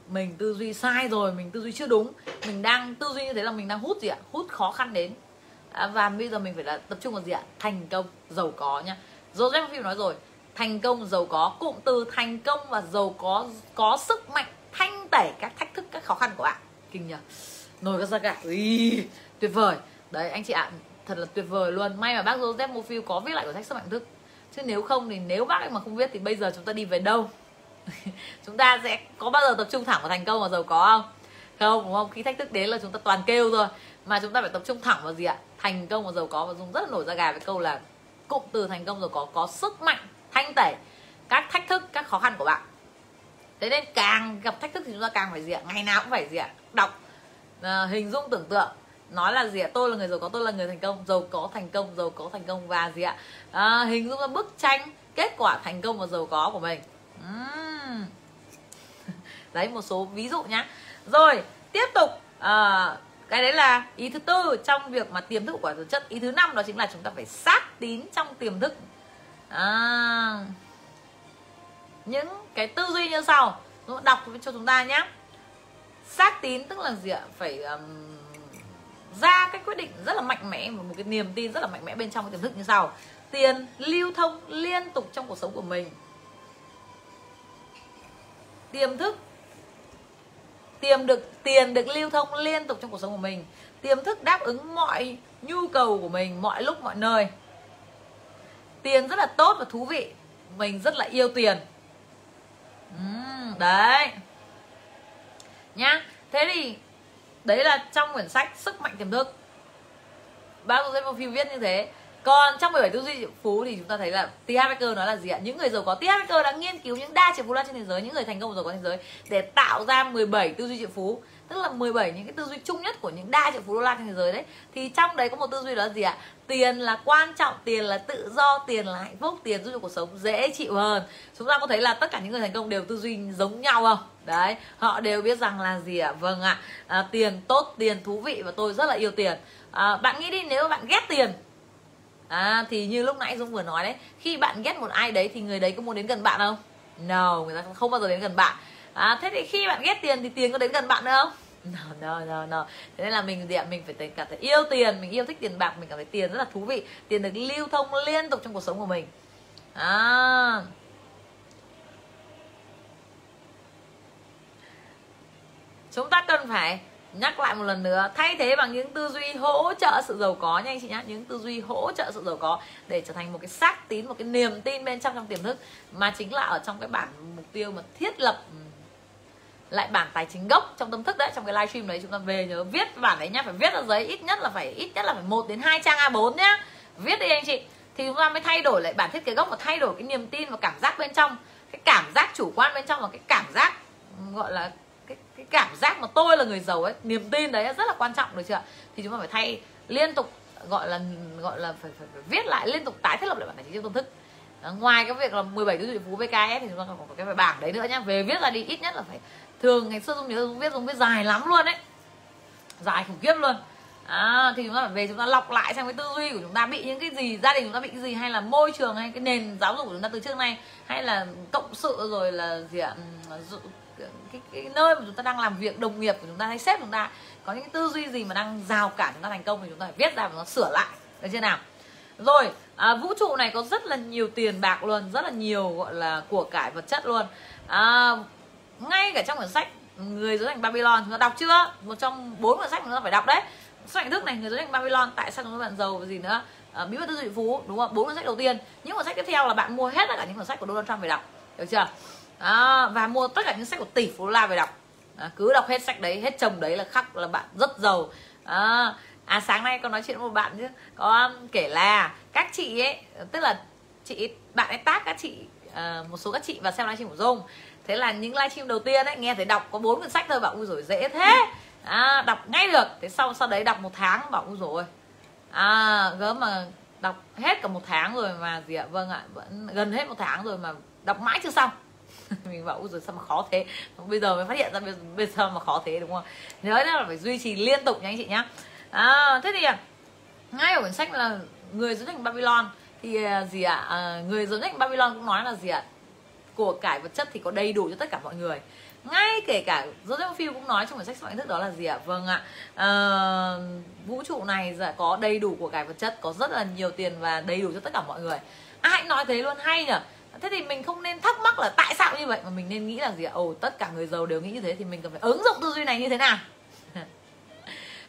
mình tư duy sai rồi mình tư duy chưa đúng. Mình đang tư duy như thế là mình đang hút gì ạ? Hút khó khăn đến. À, và bây giờ mình phải là tập trung vào gì ạ? Thành công giàu có nhá Joseph Phim nói rồi thành công giàu có cụm từ thành công và giàu có có sức mạnh thanh tẩy các thách thức các khó khăn của bạn. Kinh nhỉ nồi các ra cả Ý, tuyệt vời. Đấy anh chị ạ thật là tuyệt vời luôn. May mà bác Joseph Mofil có viết lại cuốn sách sức mạnh thức. Chứ nếu không thì nếu bác ấy mà không viết thì bây giờ chúng ta đi về đâu? [laughs] Chúng ta sẽ có bao giờ tập trung thẳng vào thành công và giàu có không? Không đúng không? Khi thách thức đến là chúng ta toàn kêu rồi mà chúng ta phải tập trung thẳng vào gì ạ? Thành công và giàu có và dùng rất là nổi da gà với câu là cụm từ thành công giàu có có sức mạnh thanh tẩy các thách thức các khó khăn của bạn. Thế nên càng gặp thách thức thì chúng ta càng phải gì ạ? Ngày nào cũng phải gì ạ? Đọc uh, hình dung tưởng tượng nói là gì ạ? Tôi là người giàu có tôi là người thành công. Giàu có thành công giàu có thành công và gì ạ? À, hình dung ra bức tranh kết quả thành công và giàu có của mình. Uhm. đấy [laughs] một số ví dụ nhá. Rồi tiếp tục à, cái đấy là ý thứ tư trong việc mà tiềm thức của quả vật chất. Ý thứ năm đó chính là chúng ta phải xác tín trong tiềm thức. À, những cái tư duy như sau. Đọc cho chúng ta nhé xác tín tức là gì ạ? Phải um, ra cái quyết định rất là mạnh mẽ và một cái niềm tin rất là mạnh mẽ bên trong cái tiềm thức như sau. Tiền lưu thông liên tục trong cuộc sống của mình. Tiềm thức tiềm được tiền được lưu thông liên tục trong cuộc sống của mình. Tiềm thức đáp ứng mọi nhu cầu của mình mọi lúc mọi nơi. Tiền rất là tốt và thú vị. Mình rất là yêu tiền. Uhm, đấy. Nhá. Thế thì đấy là trong quyển sách sức mạnh tiềm thức bác một Murphy viết như thế còn trong 17 tư duy triệu phú thì chúng ta thấy là T. Harv nói là gì ạ những người giàu có, T. Harv đã nghiên cứu những đa triệu phú lan trên thế giới, những người thành công giàu có trên thế giới để tạo ra 17 tư duy triệu phú tức là 17 những cái tư duy chung nhất của những đa triệu phú đô la trên thế giới đấy. Thì trong đấy có một tư duy đó là gì ạ? Tiền là quan trọng tiền là tự do tiền là hạnh phúc tiền giúp cho cuộc sống dễ chịu hơn. Chúng ta có thấy là tất cả những người thành công đều tư duy giống nhau không? Đấy họ đều biết rằng là gì ạ? Vâng ạ. À, tiền tốt tiền thú vị và tôi rất là yêu tiền. À, bạn nghĩ đi nếu bạn ghét tiền à, thì như lúc nãy dung vừa nói đấy khi bạn ghét một ai đấy thì người đấy có muốn đến gần bạn không? No người ta không bao giờ đến gần bạn à, thế thì khi bạn ghét tiền thì tiền có đến gần bạn nữa không? No no no no. Thế nên là mình gì ạ mình phải cảm thấy yêu tiền mình yêu thích tiền bạc mình cảm thấy tiền rất là thú vị. Tiền được lưu thông liên tục trong cuộc sống của mình. À. Chúng ta cần phải nhắc lại một lần nữa thay thế bằng những tư duy hỗ trợ sự giàu có nha anh chị nhá. Những tư duy hỗ trợ sự giàu có để trở thành một cái xác tín một cái niềm tin bên trong trong tiềm thức. Mà chính là ở trong cái bản mục tiêu mà thiết lập lại bản tài chính gốc trong tâm thức đấy trong cái livestream đấy chúng ta về nhớ viết bản đấy nhá phải viết ra giấy ít nhất là phải ít nhất là phải một đến hai trang A4 nhá. Viết đi anh chị. Thì chúng ta mới thay đổi lại bản thiết kế gốc và thay đổi cái niềm tin và cảm giác bên trong. Cái cảm giác chủ quan bên trong và cái cảm giác gọi là cái, cái cảm giác mà tôi là người giàu ấy niềm tin đấy rất là quan trọng được chưa thì chúng ta phải thay liên tục gọi là gọi là phải, phải, phải viết lại liên tục tái thiết lập lại bản tài chính trong tâm thức. À, ngoài cái việc là 17 tư duy phú VKS thì chúng ta còn có cái bảng đấy nữa nhá. Về viết ra đi ít nhất là phải thường ngày xưa dung nhớ dung viết dung viết dài lắm luôn đấy dài khủng khiếp luôn. À, thì chúng ta phải về chúng ta lọc lại xem cái tư duy của chúng ta bị những cái gì gia đình chúng ta bị cái gì hay là môi trường hay cái nền giáo dục của chúng ta từ trước nay hay là cộng sự rồi là gì ạ? Ừ, cái, cái nơi mà chúng ta đang làm việc đồng nghiệp của chúng ta hay sếp chúng ta có những cái tư duy gì mà đang rào cản chúng ta thành công thì chúng ta phải viết ra và nó sửa lại. Được chưa nào? Rồi à, vũ trụ này có rất là nhiều tiền bạc luôn rất là nhiều gọi là của cải vật chất luôn. À, ngay cả trong quyển sách người dưới thành Babylon chúng ta đọc chưa? Một trong bốn quyển sách chúng ta phải đọc đấy. Sách thức này người dưới thành Babylon tại sao chúng ta bạn giàu và gì nữa? À, bí mật tư duy phú đúng không? Bốn cuốn sách đầu tiên. Những cuốn sách tiếp theo là bạn mua hết tất cả những cuốn sách của Donald Trump phải đọc. Được chưa? À, và mua tất cả những sách của tỷ phú la phải đọc. À, cứ đọc hết sách đấy hết chồng đấy là khắc là bạn rất giàu. À, à sáng nay con nói chuyện với một bạn chứ có um, kể là các chị ấy tức là chị bạn ấy tác các chị uh, một số các chị và xem livestream của dung thế là những livestream đầu tiên ấy nghe thấy đọc có bốn quyển sách thôi bảo ui rồi dễ thế. À, đọc ngay được. Thế sau sau đấy đọc một tháng bảo ui rồi à gớm mà đọc hết cả một tháng rồi mà gì ạ? Vâng ạ vẫn gần hết một tháng rồi mà đọc mãi chưa xong. [laughs] Mình bảo ui rồi sao mà khó thế? Bây giờ mới phát hiện ra bây, bây giờ mà khó thế đúng không? Nhớ là phải duy trì liên tục nha anh chị nhá. À, thế thì à, ngay ở quyển sách là người dẫn thành Babylon thì à, gì ạ? À, người dẫn thành Babylon cũng nói là gì ạ? Của cải vật chất thì có đầy đủ cho tất cả mọi người. Ngay kể cả Joseph Field cũng nói trong quyển sách sức thức đó là gì ạ? Vâng ạ. À, vũ trụ này dạ, có đầy đủ của cải vật chất có rất là nhiều tiền và đầy đủ cho tất cả mọi người. Ai nói thế luôn hay nhở? Thế thì mình không nên thắc mắc là tại sao như vậy mà mình nên nghĩ là gì ạ? Ồ tất cả người giàu đều nghĩ như thế thì mình cần phải ứng dụng tư duy này như thế nào? [laughs]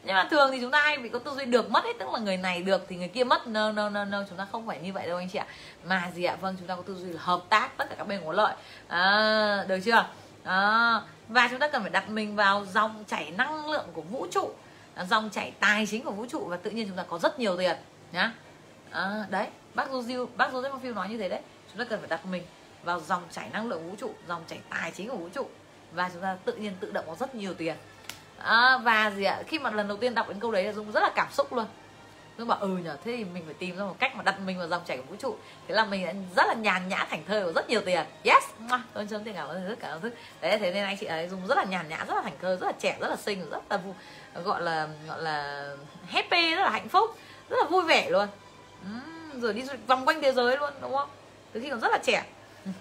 Nhưng mà thường thì chúng ta hay bị có tư duy được mất hết tức là người này được thì người kia mất. No no no no chúng ta không phải như vậy đâu anh chị ạ mà gì ạ? Vâng chúng ta có tư duy là hợp tác tất cả các bên có lợi. À, được chưa? À, và chúng ta cần phải đặt mình vào dòng chảy năng lượng của vũ trụ dòng chảy tài chính của vũ trụ và tự nhiên chúng ta có rất nhiều tiền nhá. À, đấy bác Joseph bác Joseph Phil nói như thế đấy. Chúng ta cần phải đặt mình vào dòng chảy năng lượng vũ trụ dòng chảy tài chính của vũ trụ và chúng ta tự nhiên tự động có rất nhiều tiền. À, và gì ạ? Khi mà lần đầu tiên đọc đến câu đấy là dung rất là cảm xúc luôn tôi bảo ừ nhở thế thì mình phải tìm ra một cách mà đặt mình vào dòng chảy của vũ trụ. Thế là mình rất là nhàn nhã thành thơi và rất nhiều tiền. Yes! Tôi chân tiền cảm ơn rất cảm ơn thức đấy thế nên anh chị ấy dùng rất là nhàn nhã rất là thành thơi rất là trẻ rất là xinh rất là vui gọi là gọi là happy rất là hạnh phúc rất là vui vẻ luôn. Uhm, rồi đi vòng quanh thế giới luôn đúng không? Từ khi còn rất là trẻ. [laughs]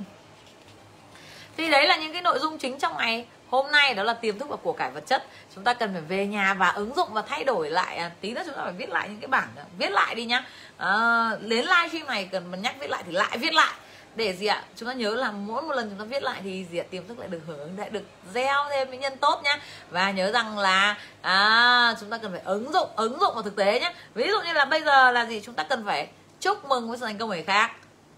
Thì đấy là những cái nội dung chính trong ngày hôm nay đó là tiềm thức và của cải vật chất. Chúng ta cần phải về nhà và ứng dụng và thay đổi lại. À, tí nữa chúng ta phải viết lại những cái bản viết lại đi nhá. À, đến livestream này cần mình nhắc viết lại thì lại viết lại. Để gì ạ? Chúng ta nhớ là mỗi một lần chúng ta viết lại thì gì ạ? Tiềm thức lại được hưởng lại được gieo thêm những nhân tốt nhá. Và nhớ rằng là à, chúng ta cần phải ứng dụng ứng dụng vào thực tế nhé ví dụ như là bây giờ là gì? Chúng ta cần phải chúc mừng với sự thành công người khác.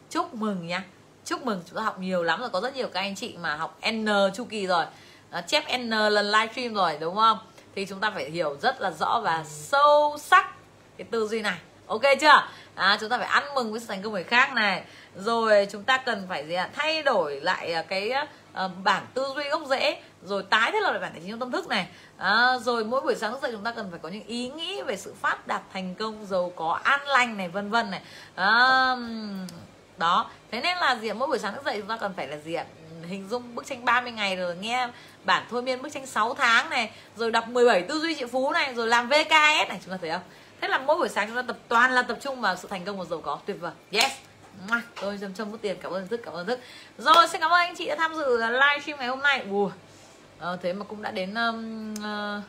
Chúc mừng nhá. Chúc mừng chúng ta học nhiều lắm rồi. Có rất nhiều các anh chị mà học n chu kỳ rồi. Ờ, chép n lần livestream rồi đúng không? Thì chúng ta phải hiểu rất là rõ và sâu sắc cái tư duy này. Ok chưa? À, chúng ta phải ăn mừng với sự thành công người khác này. Rồi chúng ta cần phải gì ạ? Thay đổi lại à, cái à, ờ, uh, bản tư duy gốc rễ rồi tái thiết lập lại bản thể chính trong tâm thức này. À, rồi mỗi buổi sáng thức dậy chúng ta cần phải có những ý nghĩ về sự phát đạt thành công giàu có an lành này vân vân này. À, đó. Thế nên là gì ạ? Mỗi buổi sáng thức dậy chúng ta cần phải là gì ạ? Hình dung bức tranh 30 ngày rồi nghe bản thôi miên bức tranh 6 tháng này rồi đọc 17 tư duy triệu phú này rồi làm VKS này chúng ta thấy không? Thế là mỗi buổi sáng chúng ta tập toàn là tập trung vào sự thành công và giàu có. Tuyệt vời. Yes. Tôi châm châm mất tiền. Cảm ơn thức cảm ơn thức rồi xin cảm ơn anh chị đã tham dự ờ, livestream ngày hôm nay. Ủa à, ờ, thế mà cũng đã đến um, uh,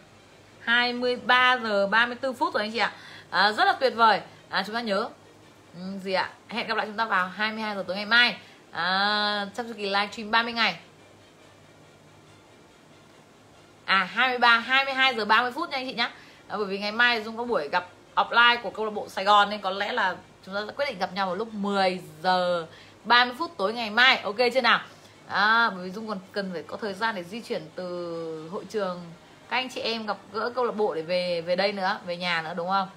23 giờ 34 phút rồi anh chị ạ. À, rất là tuyệt vời. À, chúng ta nhớ gì ạ? Hẹn gặp lại chúng ta vào 22 giờ tối ngày mai. À, trong chu kỳ livestream 30 ngày à 23 22 giờ 30 phút nha anh chị nhé à, ờ, bởi vì ngày mai Dung có buổi gặp offline của câu lạc bộ Sài Gòn nên có lẽ là chúng ta sẽ quyết định gặp nhau vào lúc 10 giờ 30 phút tối ngày mai. Ok chưa nào? À, bởi vì Dung còn cần phải có thời gian để di chuyển từ hội trường các anh chị em gặp gỡ câu lạc bộ để về về đây nữa về nhà nữa đúng không?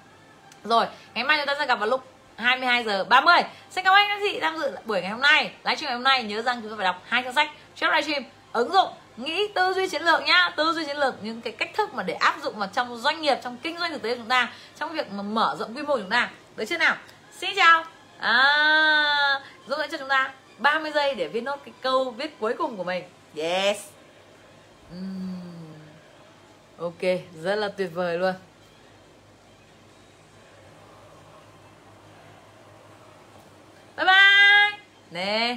Rồi ngày mai chúng ta sẽ gặp vào lúc 22 giờ 30 Xin cảm ơn các chị tham dự buổi ngày hôm nay Livestream ngày hôm nay. Nhớ rằng chúng ta phải đọc hai trang sách trước livestream ứng dụng nghĩ tư duy chiến lược nhá. Tư duy chiến lược những cái cách thức mà để áp dụng vào trong doanh nghiệp trong kinh doanh thực tế của chúng ta trong việc mà mở rộng quy mô của chúng ta. Được chưa nào? Xin chào. À, giúp đỡ cho chúng ta 30 giây để viết nốt cái câu viết cuối cùng của mình. Yes. Uhm. ok rất là tuyệt vời luôn. Bye bye. Nè.